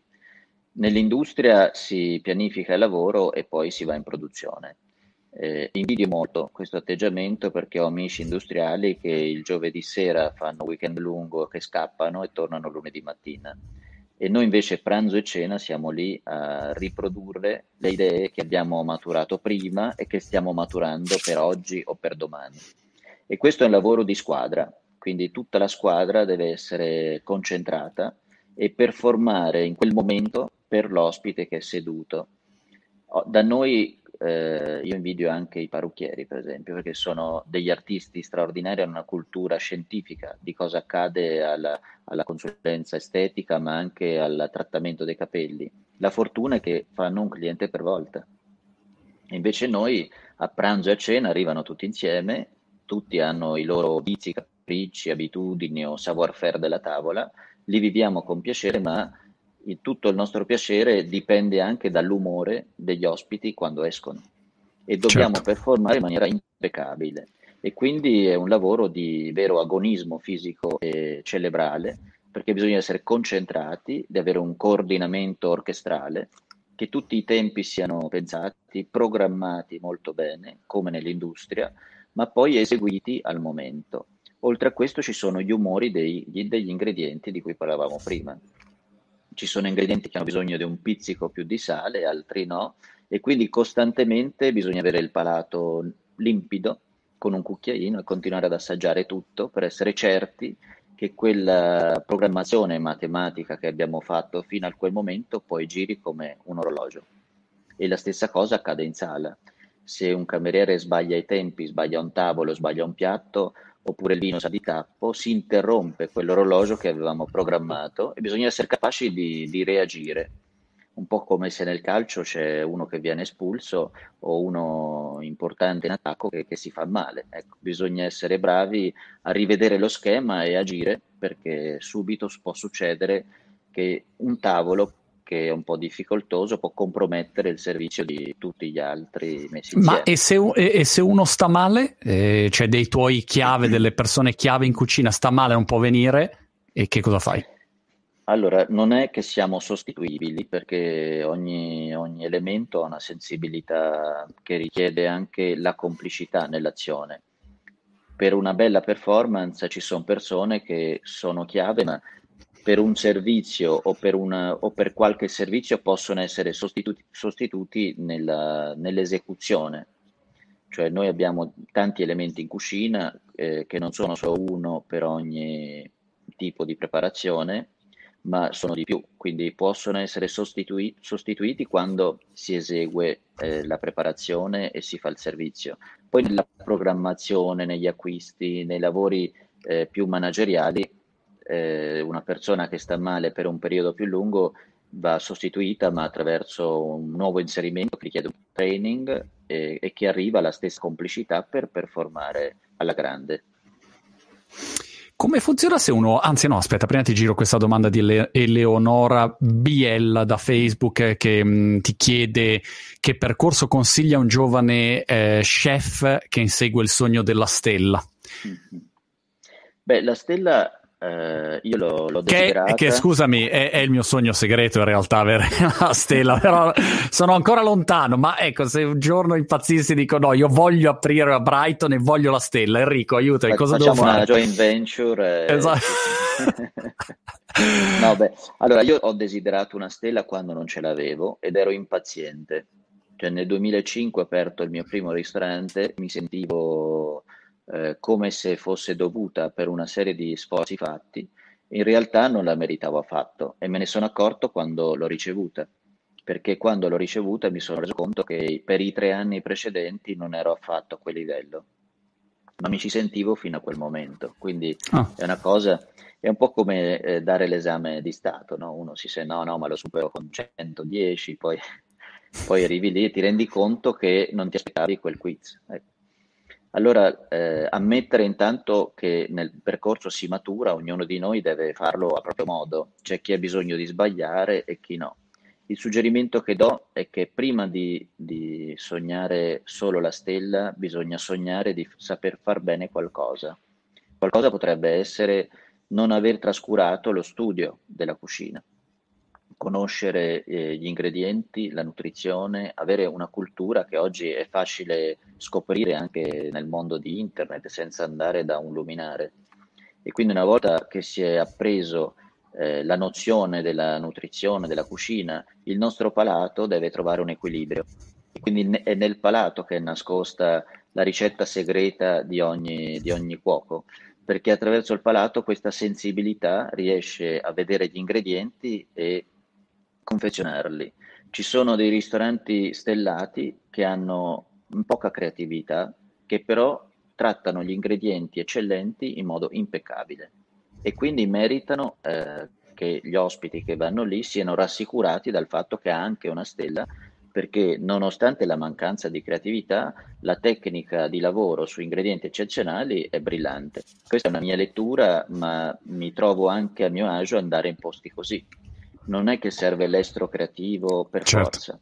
Nell'industria si pianifica il lavoro e poi si va in produzione. Eh, invidio molto questo atteggiamento perché ho amici industriali che il giovedì sera fanno weekend lungo, che scappano e tornano lunedì mattina. E noi invece pranzo e cena siamo lì a riprodurre le idee che abbiamo maturato prima e che stiamo maturando per oggi o per domani. E questo è un lavoro di squadra, quindi tutta la squadra deve essere concentrata e performare in quel momento per l'ospite che è seduto. Da noi eh, io invidio anche i parrucchieri, per esempio, perché sono degli artisti straordinari, hanno una cultura scientifica di cosa accade alla, alla consulenza estetica, ma anche al trattamento dei capelli. La fortuna è che fanno un cliente per volta. Invece noi a pranzo e a cena arrivano tutti insieme, tutti hanno i loro vizi, capricci, abitudini o savoir-faire della tavola, li viviamo con piacere, ma il, tutto il nostro piacere dipende anche dall'umore degli ospiti quando escono e dobbiamo certo. performare in maniera impeccabile e quindi è un lavoro di vero agonismo fisico e cerebrale perché bisogna essere concentrati, di avere un coordinamento orchestrale, che tutti i tempi siano pensati, programmati molto bene, come nell'industria, ma poi eseguiti al momento. Oltre a questo ci sono gli umori dei, degli ingredienti di cui parlavamo prima ci sono ingredienti che hanno bisogno di un pizzico più di sale, altri no, e quindi costantemente bisogna avere il palato limpido con un cucchiaino e continuare ad assaggiare tutto per essere certi che quella programmazione matematica che abbiamo fatto fino a quel momento poi giri come un orologio. E la stessa cosa accade in sala. Se un cameriere sbaglia i tempi, sbaglia un tavolo, sbaglia un piatto, oppure il vino sa di tappo, si interrompe quell'orologio che avevamo programmato e bisogna essere capaci di, di reagire. Un po' come se nel calcio c'è uno che viene espulso o uno importante in attacco che, che si fa male. Ecco, bisogna essere bravi a rivedere lo schema e agire perché subito può succedere che un tavolo che è un po' difficoltoso, può compromettere il servizio di tutti gli altri messi insieme. Ma e se, e se uno sta male, eh, cioè dei tuoi chiave, delle persone chiave in cucina, sta male, non può venire, e che cosa fai? Allora, non è che siamo sostituibili perché ogni, ogni elemento ha una sensibilità che richiede anche la complicità nell'azione. Per una bella performance ci sono persone che sono chiave, ma per un servizio o per, una, o per qualche servizio possono essere sostituti, sostituti nella, nell'esecuzione. Cioè noi abbiamo tanti elementi in cucina eh, che non sono solo uno per ogni tipo di preparazione, ma sono di più, quindi possono essere sostitui- sostituiti quando si esegue eh, la preparazione e si fa il servizio. Poi nella programmazione, negli acquisti, nei lavori eh, più manageriali eh, una persona che sta male per un periodo più lungo va sostituita ma attraverso un nuovo inserimento che richiede un training e, e che arriva alla stessa complicità per performare alla grande. Come funziona se uno, anzi no, aspetta, prima ti giro questa domanda di Le- Eleonora Biella da Facebook che mh, mm, ti chiede che percorso consiglia un giovane eh, chef che insegue il sogno della stella. Beh, la stella Uh, io l'ho, l'ho che, che, scusami, è, è, il mio sogno segreto in realtà avere la stella, però sono ancora lontano. Ma ecco, se un giorno impazzissi dico no, io voglio aprire a Brighton e voglio la stella, Enrico, aiutami, cosa devo fare? una joint venture. E... Esatto. no, beh, allora io ho desiderato una stella quando non ce l'avevo ed ero impaziente. Cioè nel 2005 ho aperto il mio primo ristorante, mi sentivo eh, come se fosse dovuta per una serie di sforzi fatti, in realtà non la meritavo affatto e me ne sono accorto quando l'ho ricevuta, perché quando l'ho ricevuta mi sono reso conto che per i tre anni precedenti non ero affatto a quel livello. ma mi ci sentivo fino a quel momento. Quindi oh. è una cosa, è un po' come eh, dare l'esame di Stato, no? Uno si sente, no, no, ma lo supero con 110, poi, poi arrivi lì e ti rendi conto che non ti aspettavi quel quiz. Ecco. Allora, eh, ammettere intanto che nel percorso si matura, ognuno di noi deve farlo a proprio modo, c'è chi ha bisogno di sbagliare e chi no. Il suggerimento che do è che prima di, di sognare solo la stella, bisogna sognare di saper far bene qualcosa. Qualcosa potrebbe essere non aver trascurato lo studio della cucina conoscere eh, gli ingredienti, la nutrizione, avere una cultura che oggi è facile scoprire anche nel mondo di internet senza andare da un luminare. E quindi una volta che si è appreso eh, la nozione della nutrizione, della cucina, il nostro palato deve trovare un equilibrio. E quindi è nel palato che è nascosta la ricetta segreta di ogni, di ogni cuoco perché attraverso il palato questa sensibilità riesce a vedere gli ingredienti e confezionarli. Ci sono dei ristoranti stellati che hanno poca creatività, che però trattano gli ingredienti eccellenti in modo impeccabile e quindi meritano eh, che gli ospiti che vanno lì siano rassicurati dal fatto che ha anche una stella perché nonostante la mancanza di creatività, la tecnica di lavoro su ingredienti eccezionali è brillante. Questa è una mia lettura, ma mi trovo anche a mio agio andare in posti così non è che serve l'estro creativo per certo. forza.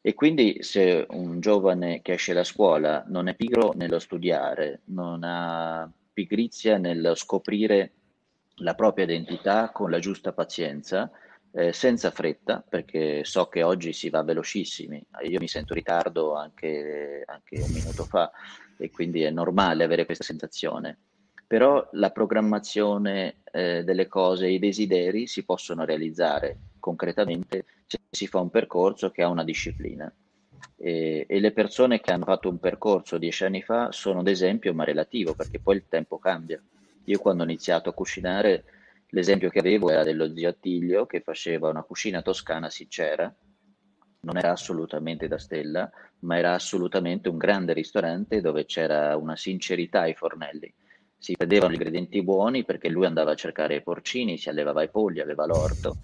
E quindi se un giovane che esce da scuola non è pigro nello studiare, non ha pigrizia nel scoprire la propria identità con la giusta pazienza, eh, senza fretta, perché so che oggi si va velocissimi, io mi sento in ritardo anche, anche un minuto fa e quindi è normale avere questa sensazione però la programmazione eh, delle cose, i desideri si possono realizzare concretamente se si fa un percorso che ha una disciplina. E, e, le persone che hanno fatto un percorso dieci anni fa sono ad esempio, ma relativo, perché poi il tempo cambia. Io quando ho iniziato a cucinare, l'esempio che avevo era dello zio Attilio che faceva una cucina toscana sincera, non era assolutamente da stella, ma era assolutamente un grande ristorante dove c'era una sincerità ai fornelli si vedevano ingredienti buoni perché lui andava a cercare i porcini, si allevava i polli, aveva l'orto,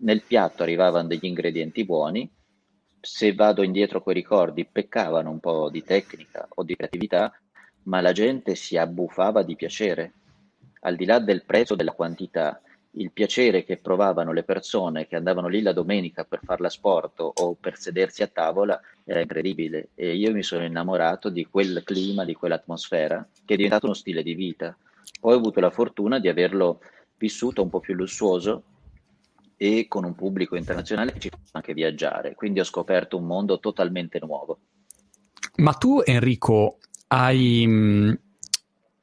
nel piatto arrivavano degli ingredienti buoni, se vado indietro con i ricordi peccavano un po' di tecnica o di creatività, ma la gente si abbuffava di piacere, al di là del prezzo della quantità il piacere che provavano le persone che andavano lì la domenica per fare l'asporto o per sedersi a tavola era incredibile e io mi sono innamorato di quel clima, di quell'atmosfera che è diventato uno stile di vita. Poi ho avuto la fortuna di averlo vissuto un po' più lussuoso e con un pubblico internazionale che ci fa anche viaggiare, quindi ho scoperto un mondo totalmente nuovo. Ma tu Enrico hai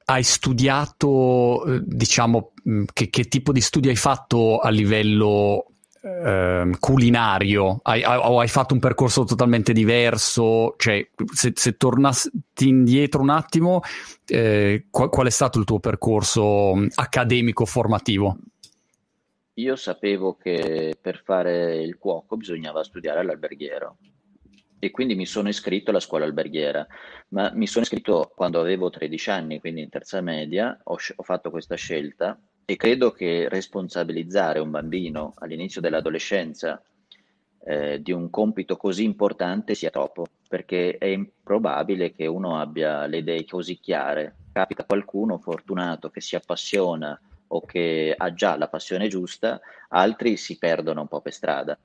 hai studiato, eh, diciamo, mm, che, che, tipo di studi hai fatto a livello eh, culinario? Hai, o hai fatto un percorso totalmente diverso? Cioè, se, se tornassi indietro un attimo, eh, qual, qual, è stato il tuo percorso mm, accademico formativo? Io sapevo che per fare il cuoco bisognava studiare all'alberghiero e quindi mi sono iscritto alla scuola alberghiera, ma mi sono iscritto quando avevo 13 anni, quindi in terza media, ho, ho fatto questa scelta e credo che responsabilizzare un bambino all'inizio dell'adolescenza eh, di un compito così importante sia troppo, perché è improbabile che uno abbia le idee così chiare. Capita qualcuno fortunato che si appassiona o che ha già la passione giusta, altri si perdono un po' per strada.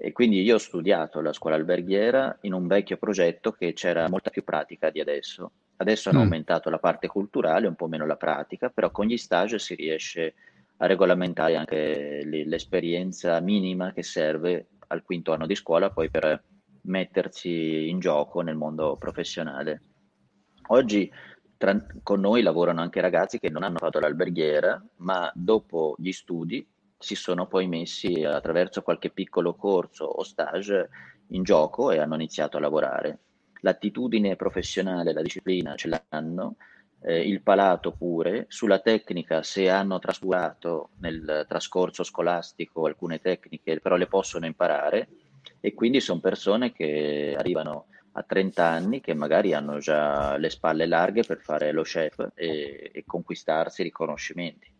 E quindi io ho studiato la scuola alberghiera in un vecchio progetto che c'era molta più pratica di adesso. Adesso hanno mm. aumentato la parte culturale, un po' meno la pratica, però con gli stage si riesce a regolamentare anche l'esperienza minima che serve al quinto anno di scuola poi per mettersi in gioco nel mondo professionale. Oggi tra, con noi lavorano anche ragazzi che non hanno fatto l'alberghiera, ma dopo gli studi si sono poi messi attraverso qualche piccolo corso o stage in gioco e hanno iniziato a lavorare. L'attitudine professionale, la disciplina ce l'hanno, eh, il palato pure, sulla tecnica se hanno trascurato nel trascorso scolastico alcune tecniche, però le possono imparare e quindi sono persone che arrivano a 30 anni che magari hanno già le spalle larghe per fare lo chef e, e conquistarsi riconoscimenti.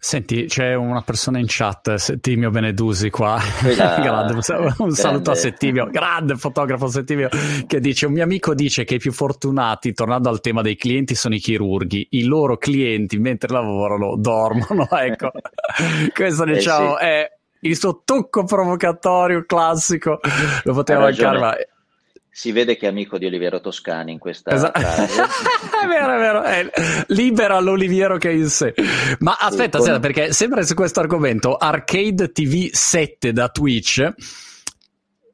Senti, c'è una persona in chat, Settimio Benedusi qua, grande, un, saluto a Settimio, grande fotografo Settimio, che dice, un mio amico dice che i più fortunati, tornando al tema dei clienti, sono i chirurghi, i loro clienti mentre lavorano dormono, ecco, questo diciamo eh sì. è il suo tocco provocatorio classico, lo poteva mancare, ma si vede che è amico di Oliviero Toscani in questa esatto. è vero, è vero, è libera l'Oliviero che è in sé. Ma aspetta, aspetta, perché sempre su questo argomento, Arcade TV 7 da Twitch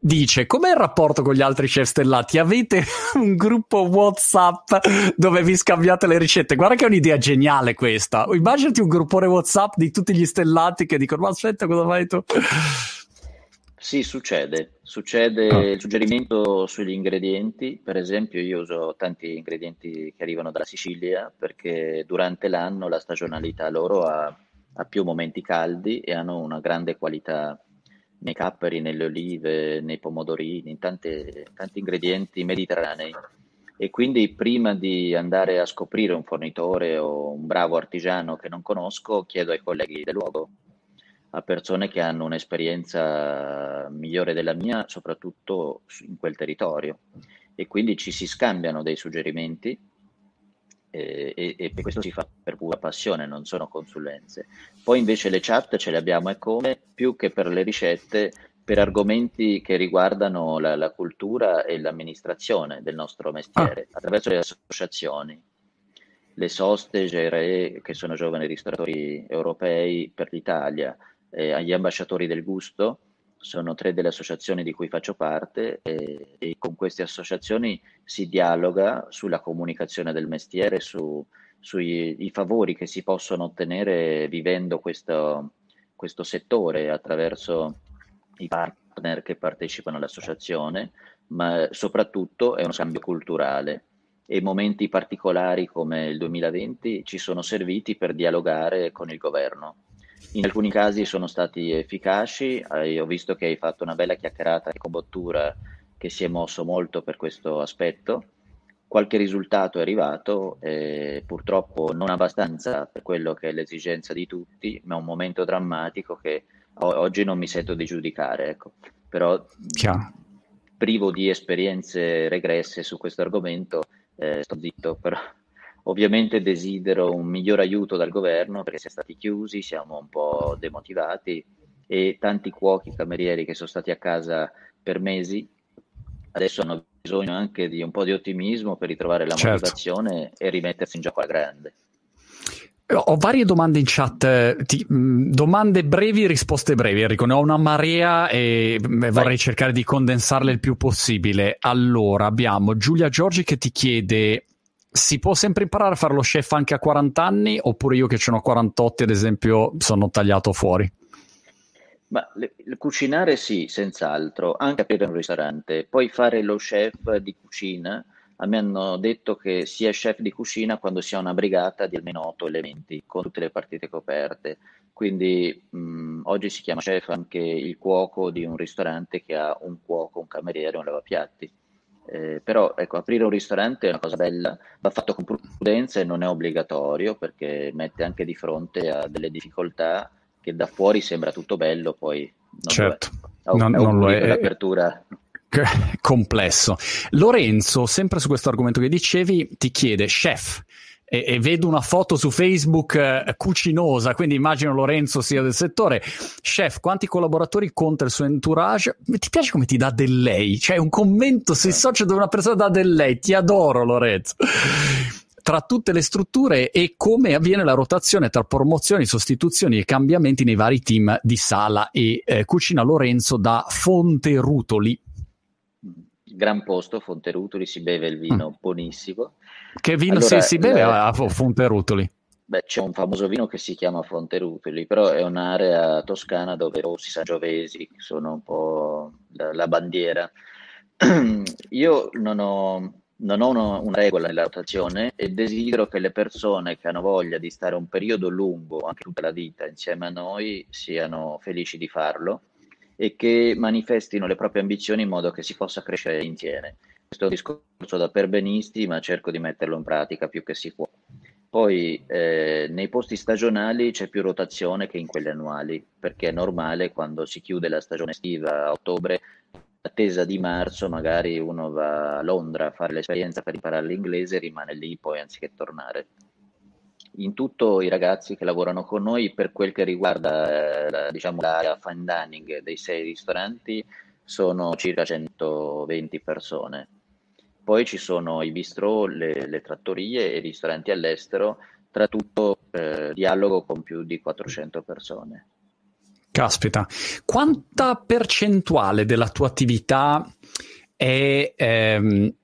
dice com'è il rapporto con gli altri chef stellati? Avete un gruppo WhatsApp dove vi scambiate le ricette? Guarda che è un'idea geniale questa. Immaginati un gruppone WhatsApp di tutti gli stellati che dicono ma aspetta cosa fai tu? Sì, succede. Succede ah. il suggerimento sugli ingredienti. Per esempio, io uso tanti ingredienti che arrivano dalla Sicilia perché durante l'anno la stagionalità loro ha, ha più momenti caldi e hanno una grande qualità nei capperi, nelle olive, nei pomodorini, in tante, tanti ingredienti mediterranei. E quindi prima di andare a scoprire un fornitore o un bravo artigiano che non conosco, chiedo ai colleghi del luogo a persone che hanno un'esperienza migliore della mia, soprattutto in quel territorio. E quindi ci si scambiano dei suggerimenti e, e, e, questo si fa per pura passione, non sono consulenze. Poi invece le chat ce le abbiamo e come, più che per le ricette, per argomenti che riguardano la, la cultura e l'amministrazione del nostro mestiere, ah. attraverso le associazioni. Le soste, GRE, che sono giovani ristoratori europei per l'Italia, eh, agli ambasciatori del gusto, sono tre delle associazioni di cui faccio parte e, e, con queste associazioni si dialoga sulla comunicazione del mestiere, su, sui favori che si possono ottenere vivendo questo, questo settore attraverso i partner che partecipano all'associazione, ma soprattutto è uno scambio culturale. E momenti particolari come il 2020 ci sono serviti per dialogare con il governo in alcuni casi sono stati efficaci, eh, ho visto che hai fatto una bella chiacchierata con Bottura che si è mosso molto per questo aspetto. Qualche risultato è arrivato, eh, purtroppo non abbastanza per quello che è l'esigenza di tutti, ma è un momento drammatico che o- oggi non mi sento di giudicare, ecco. però Chiaro. privo di esperienze regresse su questo argomento, eh, sto zitto, però Ovviamente desidero un miglior aiuto dal governo perché siamo stati chiusi, siamo un po' demotivati e tanti cuochi, camerieri che sono stati a casa per mesi adesso hanno bisogno anche di un po' di ottimismo per ritrovare la certo. motivazione e rimettersi in gioco alla grande. Ho varie domande in chat, ti, mm, domande brevi, risposte brevi. Enrico, ne ho una marea e Vai. vorrei cercare di condensarle il più possibile. Allora, abbiamo Giulia Giorgi che ti chiede si può sempre imparare a fare lo chef anche a 40 anni oppure io che ce ne ho 48 ad esempio sono tagliato fuori? Ma le, le cucinare sì, senz'altro, anche aprire un ristorante, poi fare lo chef di cucina. A me hanno detto che si è chef di cucina quando si ha una brigata di almeno 8 elementi, con tutte le partite coperte. Quindi mh, oggi si chiama chef anche il cuoco di un ristorante che ha un cuoco, un cameriere, un lavapiatti. Eh, però ecco, aprire un ristorante è una cosa bella, va fatto con prudenza e non è obbligatorio perché mette anche di fronte a delle difficoltà che da fuori sembra tutto bello, poi non certo, lo è. non, è non lo è. L'apertura complesso. Lorenzo, sempre su questo argomento che dicevi, ti chiede, chef, e, e, vedo una foto su Facebook eh, cucinosa, quindi immagino Lorenzo sia del settore. Chef, quanti collaboratori conta il suo entourage? Ti piace come ti dà del lei? Cioè, un commento sui social dove una persona dà del lei. Ti adoro, Lorenzo tra tutte le strutture e come avviene la rotazione tra promozioni, sostituzioni e cambiamenti nei vari team di sala e eh, cucina Lorenzo da Fonte Rutoli gran posto, Fonterutoli, si beve il vino mm. buonissimo. Che vino allora, si, si, beve eh, a Fonterutoli? Beh, c'è un famoso vino che si chiama Fonterutoli, però è un'area toscana dove rossi sangiovesi sono un po' la, la bandiera. Io non ho, non ho una, una, regola nella rotazione e desidero che le persone che hanno voglia di stare un periodo lungo, anche tutta la vita, insieme a noi, siano felici di farlo e che manifestino le proprie ambizioni in modo che si possa crescere insieme. Questo discorso da perbenisti, ma cerco di metterlo in pratica più che si può. Poi eh, nei posti stagionali c'è più rotazione che in quelli annuali, perché è normale quando si chiude la stagione estiva a ottobre, attesa di marzo, magari uno va a Londra a fare l'esperienza per imparare l'inglese e rimane lì poi anziché tornare. In tutto i ragazzi che lavorano con noi, per quel che riguarda eh, la, diciamo, l'area fine dining dei sei ristoranti, sono circa 120 persone poi ci sono i bistrò, le, le trattorie e i ristoranti all'estero, tra tutto eh, dialogo con più di 400 persone. Caspita, quanta percentuale della tua attività è ehm,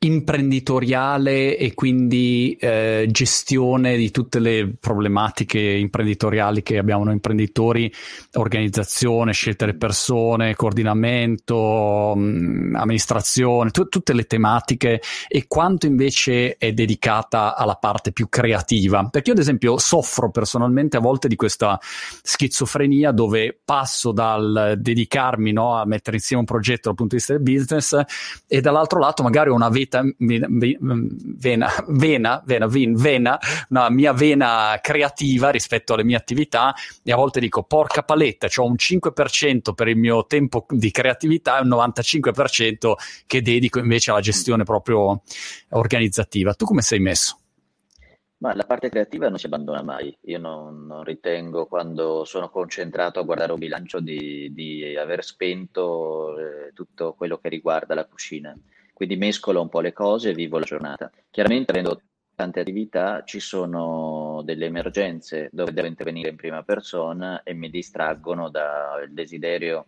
imprenditoriale e quindi eh, gestione di tutte le problematiche imprenditoriali che abbiamo noi imprenditori, organizzazione, scelta delle persone, coordinamento, mh, mm, amministrazione, t- tutte le tematiche e quanto invece è dedicata alla parte più creativa. Perché io ad esempio soffro personalmente a volte di questa schizofrenia dove passo dal dedicarmi no, a mettere insieme un progetto dal punto di vista del business e dall'altro lato magari ho una vita vita, vena, vena, vena, vena, una mia vena creativa rispetto alle mie attività e a volte dico porca paletta, ho un 5% per il mio tempo di creatività e un 95% che dedico invece alla gestione proprio organizzativa. Tu come sei messo? Ma la parte creativa non si abbandona mai. Io non, non ritengo, quando sono concentrato a guardare un bilancio, di, di aver spento eh, tutto quello che riguarda la cucina quindi mescolo un po' le cose e vivo la giornata. Chiaramente avendo tante attività ci sono delle emergenze dove devo intervenire in prima persona e mi distraggono dal desiderio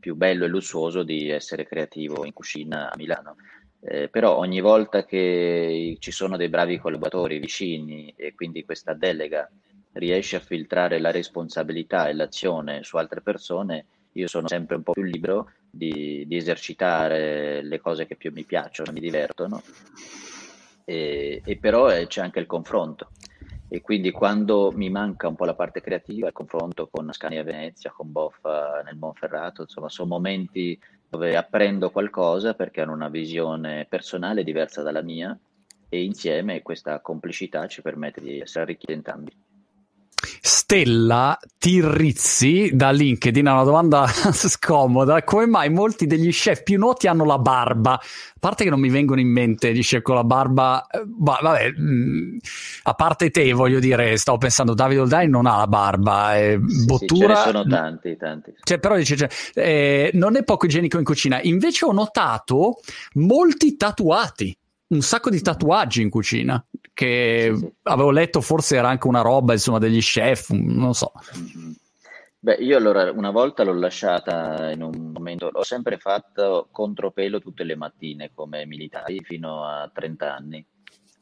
più bello e lussuoso di essere creativo in cucina a Milano. Eh, però ogni volta che ci sono dei bravi collaboratori vicini e quindi questa delega riesce a filtrare la responsabilità e l'azione su altre persone, io sono sempre un po' più libero di, di esercitare le cose che più mi piacciono, mi divertono, e, e però eh, c'è anche il confronto. E quindi quando mi manca un po' la parte creativa, il confronto con Scania Venezia, con Boffa nel Monferrato, insomma, sono momenti dove apprendo qualcosa perché hanno una visione personale diversa dalla mia e insieme questa complicità ci permette di essere arricchiti entrambi. Stella Tirrizzi da LinkedIn ha una domanda scomoda. Come mai molti degli chef più noti hanno la barba? A parte che non mi vengono in mente gli chef con la barba, eh, vabbè, mm, a parte te, voglio dire, stavo pensando, Davide Oldani non ha la barba, eh, sì, Bottura... Sì, ce ne sono tanti, tanti. Cioè, però dice, cioè, eh, non è poco igienico in cucina. Invece ho notato molti tatuati un sacco di tatuaggi in cucina che sì, sì. avevo letto forse era anche una roba insomma degli chef non so mm-hmm. beh io allora una volta l'ho lasciata in un momento l'ho sempre fatto contropelo tutte le mattine come militare fino a 30 anni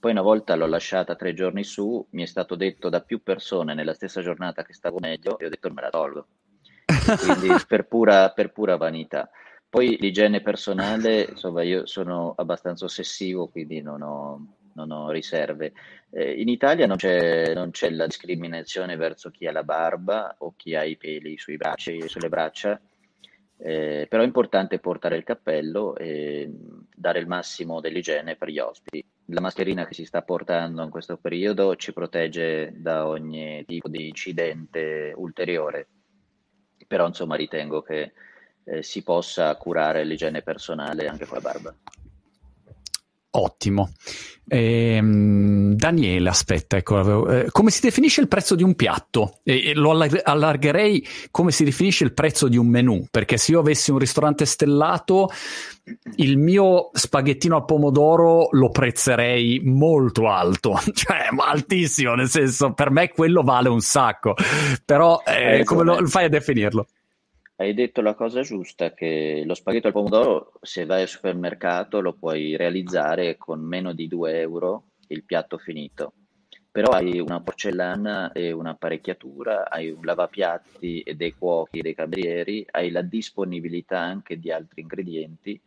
poi una volta l'ho lasciata tre giorni su mi è stato detto da più persone nella stessa giornata che stavo meglio e ho detto me la tolgo quindi per pura, per pura vanità poi l'igiene personale, insomma, io sono abbastanza ossessivo, quindi non ho, non ho riserve. Eh, in Italia non c'è, non c'è, la discriminazione verso chi ha la barba o chi ha i peli sui bracci, sulle braccia, eh, però è importante portare il cappello e dare il massimo dell'igiene per gli ospiti. La mascherina che si sta portando in questo periodo ci protegge da ogni tipo di incidente ulteriore, però insomma ritengo che eh, si possa curare l'igiene personale anche con la barba. Ottimo. Ehm, Daniele, aspetta, ecco, eh, come si definisce il prezzo di un piatto? E, e lo allargherei come si definisce il prezzo di un menù, perché se io avessi un ristorante stellato, il mio spaghettino al pomodoro lo prezzerei molto alto, cioè altissimo, nel senso per me quello vale un sacco, però eh, come lo fai a definirlo? Hai detto la cosa giusta, che lo spaghetto al pomodoro, se vai al supermercato, lo puoi realizzare con meno di 2 euro il piatto finito. Però hai una porcellana e un'apparecchiatura, hai un lavapiatti e dei cuochi e dei camerieri, hai la disponibilità anche di altri ingredienti,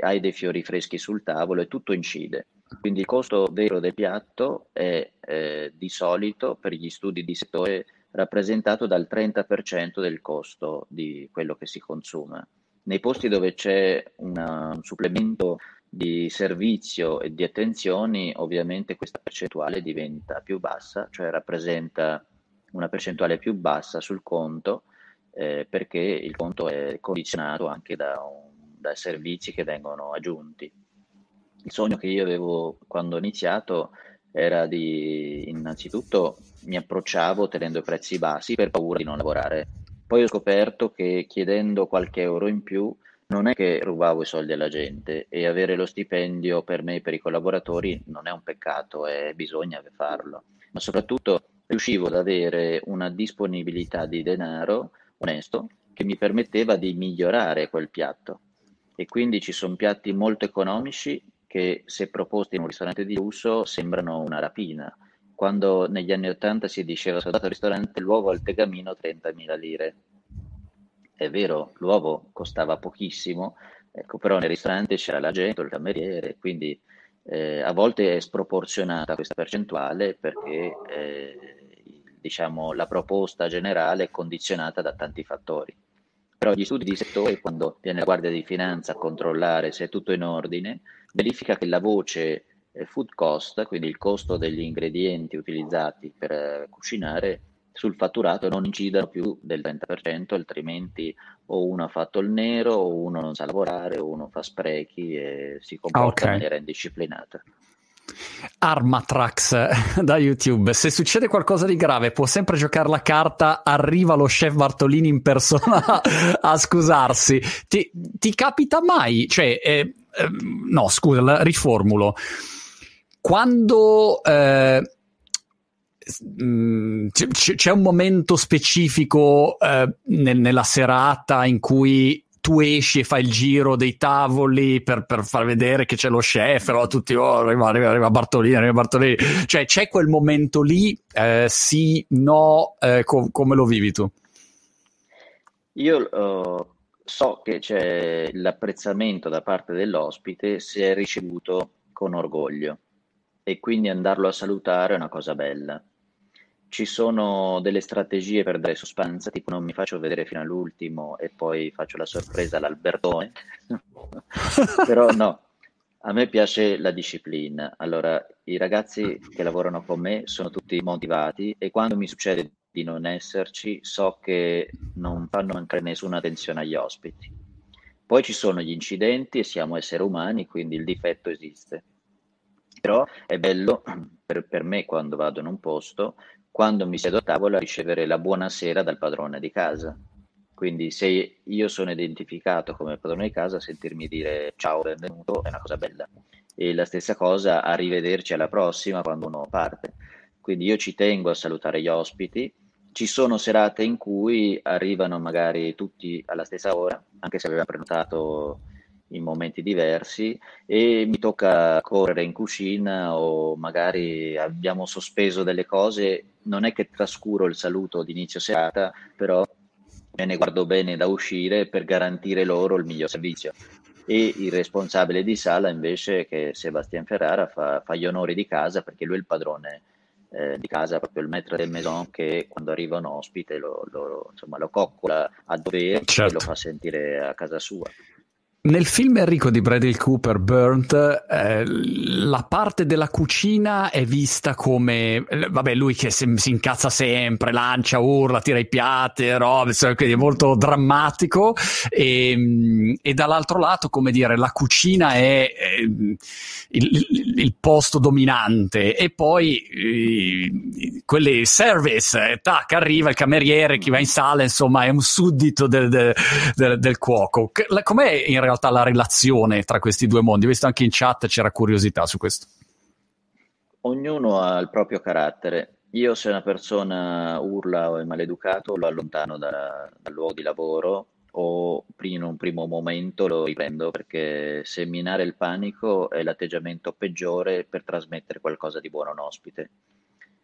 hai dei fiori freschi sul tavolo e tutto incide. Quindi il costo vero del piatto è eh, di solito per gli studi di settore rappresentato dal 30% del costo di quello che si consuma. Nei posti dove c'è una, un supplemento di servizio e di attenzioni, ovviamente questa percentuale diventa più bassa, cioè rappresenta una percentuale più bassa sul conto eh, perché il conto è condizionato anche da, un, da servizi che vengono aggiunti. Il sogno che io avevo quando ho iniziato era di innanzitutto mi approcciavo tenendo i prezzi bassi per paura di non lavorare. Poi ho scoperto che chiedendo qualche euro in più non è che rubavo i soldi alla gente e avere lo stipendio per me e per i collaboratori non è un peccato e bisogna farlo, ma soprattutto riuscivo ad avere una disponibilità di denaro onesto che mi permetteva di migliorare quel piatto. E quindi ci sono piatti molto economici che se proposti in un ristorante di lusso sembrano una rapina. Quando negli anni Ottanta si diceva soldato al ristorante l'uovo al tegamino 30.000 lire. È vero, l'uovo costava pochissimo, ecco, però nel ristorante c'era la gente, il cameriere, quindi eh, a volte è sproporzionata questa percentuale perché eh, diciamo, la proposta generale è condizionata da tanti fattori. Però gli studi di settore, quando viene la Guardia di Finanza a controllare se è tutto in ordine, verifica che la voce eh, food cost, quindi il costo degli ingredienti utilizzati per eh, cucinare, sul fatturato non incidono più del 30%, altrimenti o uno ha fatto il nero, o uno non sa lavorare, o uno fa sprechi e si comporta okay. in maniera indisciplinata. Armatrax da YouTube. Se succede qualcosa di grave, può sempre giocare la carta. Arriva lo chef Bartolini in persona a scusarsi. Ti, ti capita mai? Cioè, eh, eh, no, scusa, riformulo. Quando eh, mm, c'è un momento specifico eh, nella serata in cui tu esci e fai il giro dei tavoli per, per far vedere che c'è lo chef, no? tutti, oh, arriva, arriva, arriva Bartolini, arriva Bartolini. Cioè, c'è quel momento lì, eh, sì, no, eh, co- come lo vivi tu? Io uh, so che c'è l'apprezzamento da parte dell'ospite se è ricevuto con orgoglio e quindi andarlo a salutare è una cosa bella ci sono delle strategie per dare sostanza, tipo non mi faccio vedere fino all'ultimo e poi faccio la sorpresa all'Albertone, però no, a me piace la disciplina. Allora, i ragazzi che lavorano con me sono tutti motivati e quando mi succede di non esserci, so che non fanno mancare nessuna attenzione agli ospiti. Poi ci sono gli incidenti e siamo esseri umani, quindi il difetto esiste. Però è bello per, per me quando vado in un posto quando mi siedo a tavola a ricevere la buonasera dal padrone di casa. Quindi se io sono identificato come padrone di casa, sentirmi dire ciao, benvenuto è una cosa bella. E la stessa cosa, arrivederci alla prossima quando uno parte. Quindi io ci tengo a salutare gli ospiti. Ci sono serate in cui arrivano magari tutti alla stessa ora, anche se avevamo prenotato in momenti diversi e mi tocca correre in cucina o magari abbiamo sospeso delle cose, non è che trascuro il saluto di inizio serata, però me ne guardo bene da uscire per garantire loro il miglior servizio. E il responsabile di sala invece, che è Sebastian Ferrara, fa, fa gli onori di casa perché lui è il padrone eh, di casa, proprio il maître del maison che quando arriva un ospite lo, lo, insomma, lo coccola a dovere certo. e lo fa sentire a casa sua. Nel film Enrico di Bradley Cooper, Burnt, eh, la parte della cucina è vista come, eh, vabbè, lui che si, si incazza sempre, lancia, urla, tira i piatti, robe, quindi è molto drammatico. E, e, dall'altro lato, come dire, la cucina è, è il, il, il, posto dominante. E poi eh, quelli service, eh, tac, arriva il cameriere, chi va in sala, insomma, è un suddito del, del, del, del cuoco. Com'è in realtà? Realtà la relazione tra questi due mondi? Visto anche in chat c'era curiosità su questo. Ognuno ha il proprio carattere. Io se una persona urla o è maleducato lo allontano da, dal luogo di lavoro o in un primo momento lo riprendo perché seminare il panico è l'atteggiamento peggiore per trasmettere qualcosa di buono a un ospite.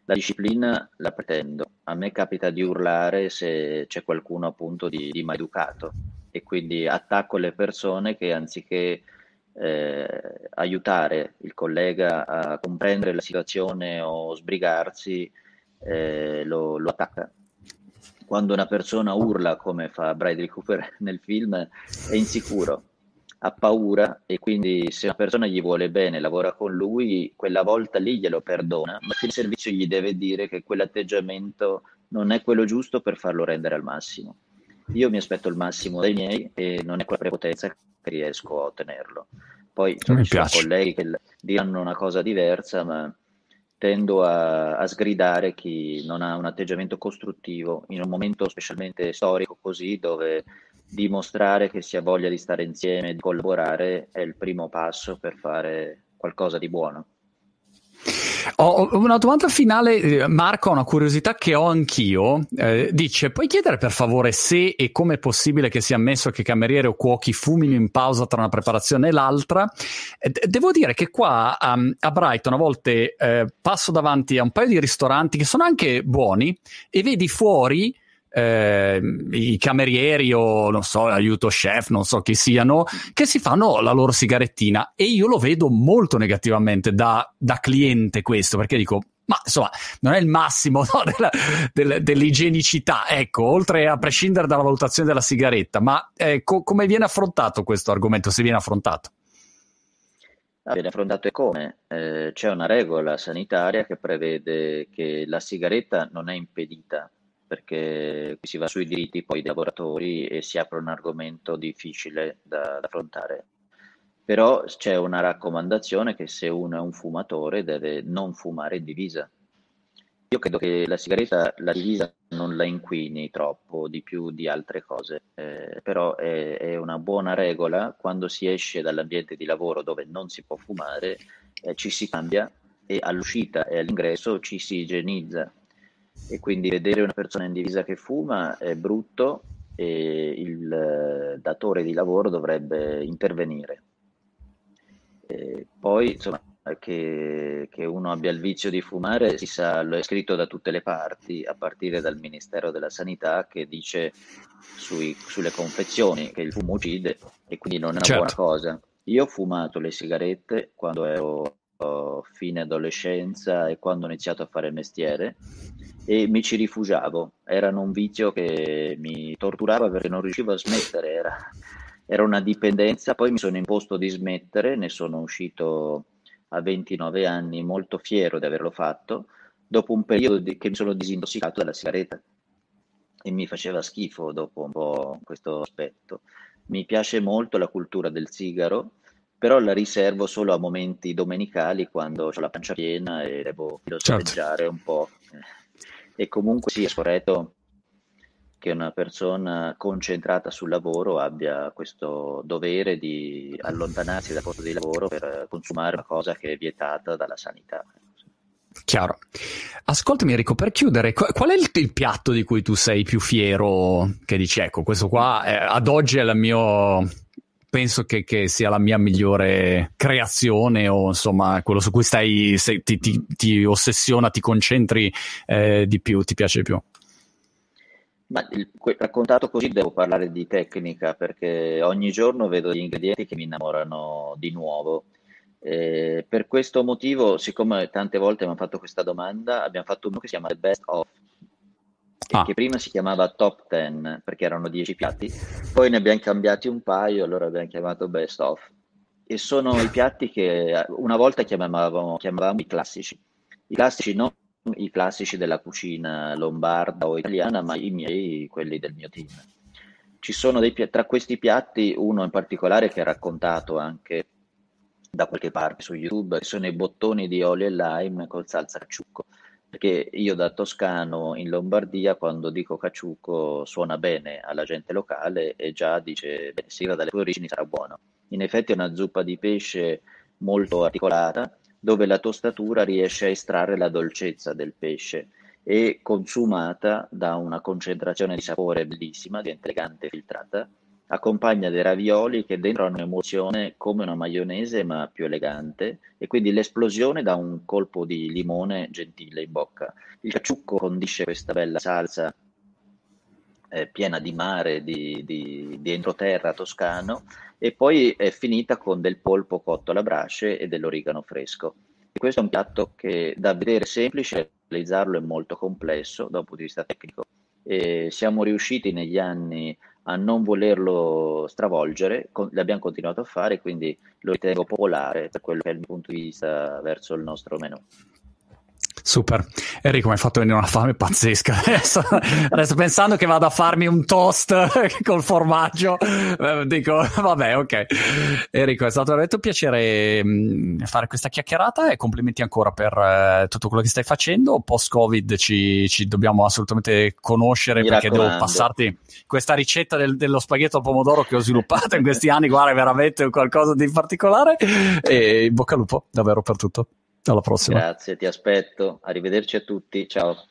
La disciplina la pretendo. A me capita di urlare se c'è qualcuno appunto di, di maleducato e quindi attacco le persone che anziché eh, aiutare il collega a comprendere la situazione o sbrigarsi, eh, lo, lo, attacca. quando una persona urla come fa Bradley Cooper nel film è insicuro, ha paura e quindi se una persona gli vuole bene, lavora con lui, quella volta lì glielo perdona, ma il servizio gli deve dire che quell'atteggiamento non è quello giusto per farlo rendere al massimo. Io mi aspetto il massimo dai miei e non è quella prepotenza che riesco a ottenerlo. Poi ci sono colleghi che diranno una cosa diversa, ma tendo a, a, sgridare chi non ha un atteggiamento costruttivo in un momento specialmente storico così dove dimostrare che si ha voglia di stare insieme, di collaborare è il primo passo per fare qualcosa di buono. Ho una domanda finale, eh, Marco, una curiosità che ho anch'io. Eh, dice, puoi chiedere per favore se e come è possibile che sia ammesso che cameriere o cuochi fumino in pausa tra una preparazione e l'altra? Eh, devo dire che qua um, a Brighton a volte eh, passo davanti a un paio di ristoranti che sono anche buoni e vedi fuori eh, i camerieri o non so, aiuto chef, non so chi siano, che si fanno la loro sigarettina e io lo vedo molto negativamente da, da cliente questo, perché dico, ma insomma, non è il massimo no, della, del, dell'igienicità, ecco, oltre a prescindere dalla valutazione della sigaretta, ma eh, co- come viene affrontato questo argomento, se viene affrontato? Ah, viene affrontato e come? Eh, c'è una regola sanitaria che prevede che la sigaretta non è impedita perché qui si va sui diritti poi dei lavoratori e si apre un argomento difficile da, da affrontare. Però c'è una raccomandazione che se uno è un fumatore deve non fumare in divisa. Io credo che la sigaretta, la divisa non la inquini troppo di più di altre cose, eh, però è, è, una buona regola quando si esce dall'ambiente di lavoro dove non si può fumare, eh, ci si cambia e all'uscita e all'ingresso ci si igienizza e quindi vedere una persona in divisa che fuma è brutto e il eh, datore di lavoro dovrebbe intervenire. E poi, insomma, che, che, uno abbia il vizio di fumare, si sa, lo è scritto da tutte le parti, a partire dal Ministero della Sanità che dice sui, sulle confezioni che il fumo uccide e quindi non è una certo. buona cosa. Io ho fumato le sigarette quando ero fine adolescenza e quando ho iniziato a fare il mestiere e mi ci rifugiavo. Erano un vizio che mi torturava perché non riuscivo a smettere, era, era una dipendenza. Poi mi sono imposto di smettere, ne sono uscito a 29 anni molto fiero di averlo fatto, dopo un periodo di, che mi sono disintossicato dalla sigaretta e mi faceva schifo dopo un po' questo aspetto. Mi piace molto la cultura del sigaro però la riservo solo a momenti domenicali quando ho la pancia piena e devo filosofeggiare certo. un po'. E comunque sì, è scorretto che una persona concentrata sul lavoro abbia questo dovere di allontanarsi dal posto di lavoro per consumare una cosa che è vietata dalla sanità. Chiaro. Ascoltami Enrico, per chiudere, qual è il, il, piatto di cui tu sei più fiero? Che dici, ecco, questo qua è, ad oggi è il mio penso che, che, sia la mia migliore creazione o insomma quello su cui stai, se, ti, ti, ti, ossessiona, ti concentri eh, di più, ti piace di più. Ma il, raccontato così devo parlare di tecnica perché ogni giorno vedo gli ingredienti che mi innamorano di nuovo. Eh, per questo motivo, siccome tante volte mi hanno fatto questa domanda, abbiamo fatto uno che si chiama The Best of, ah. che prima si chiamava Top 10 perché erano 10 piatti, poi ne abbiamo cambiati un paio, allora abbiamo chiamato Best of. E sono i piatti che una volta chiamavamo, chiamavamo i classici. I classici non i classici della cucina lombarda o italiana, ma i miei, quelli del mio team. Ci sono dei tra questi piatti, uno in particolare che è raccontato anche da qualche parte su YouTube, sono i bottoni di olio e lime col salsa acciucco perché io da toscano in Lombardia quando dico caciucco suona bene alla gente locale e già dice beh, se era dalle tue origini sarà buono. In effetti è una zuppa di pesce molto articolata dove la tostatura riesce a estrarre la dolcezza del pesce e consumata da una concentrazione di sapore bellissima, diventa elegante e filtrata accompagna dei ravioli che dentro hanno un'emozione come una maionese ma più elegante e quindi l'esplosione dà un colpo di limone gentile in bocca. Il caciucco condisce questa bella salsa eh, piena di mare, di, di, di entroterra toscano e poi è finita con del polpo cotto alla brace e dell'origano fresco. E questo è un piatto che da vedere semplice, realizzarlo è molto complesso da un punto di vista tecnico e siamo riusciti negli anni a non volerlo stravolgere, con, l'abbiamo continuato a fare, quindi lo ritengo popolare per quello che è il mio punto di vista verso il nostro menù. Super. Enrico mi hai fatto venire una fame pazzesca. Adesso, adesso, pensando che vado a farmi un toast col formaggio, eh, dico vabbè, ok. Enrico, è stato veramente un piacere mm, fare questa chiacchierata e complimenti ancora per uh, tutto quello che stai facendo. Post-Covid ci, ci dobbiamo assolutamente conoscere Mi perché raccomando. devo passarti questa ricetta del, dello spaghetto al pomodoro che ho sviluppato in questi anni. Guarda, è veramente qualcosa di particolare. E in bocca al lupo davvero per tutto. Alla prossima. Grazie, ti aspetto. Arrivederci a tutti. Ciao.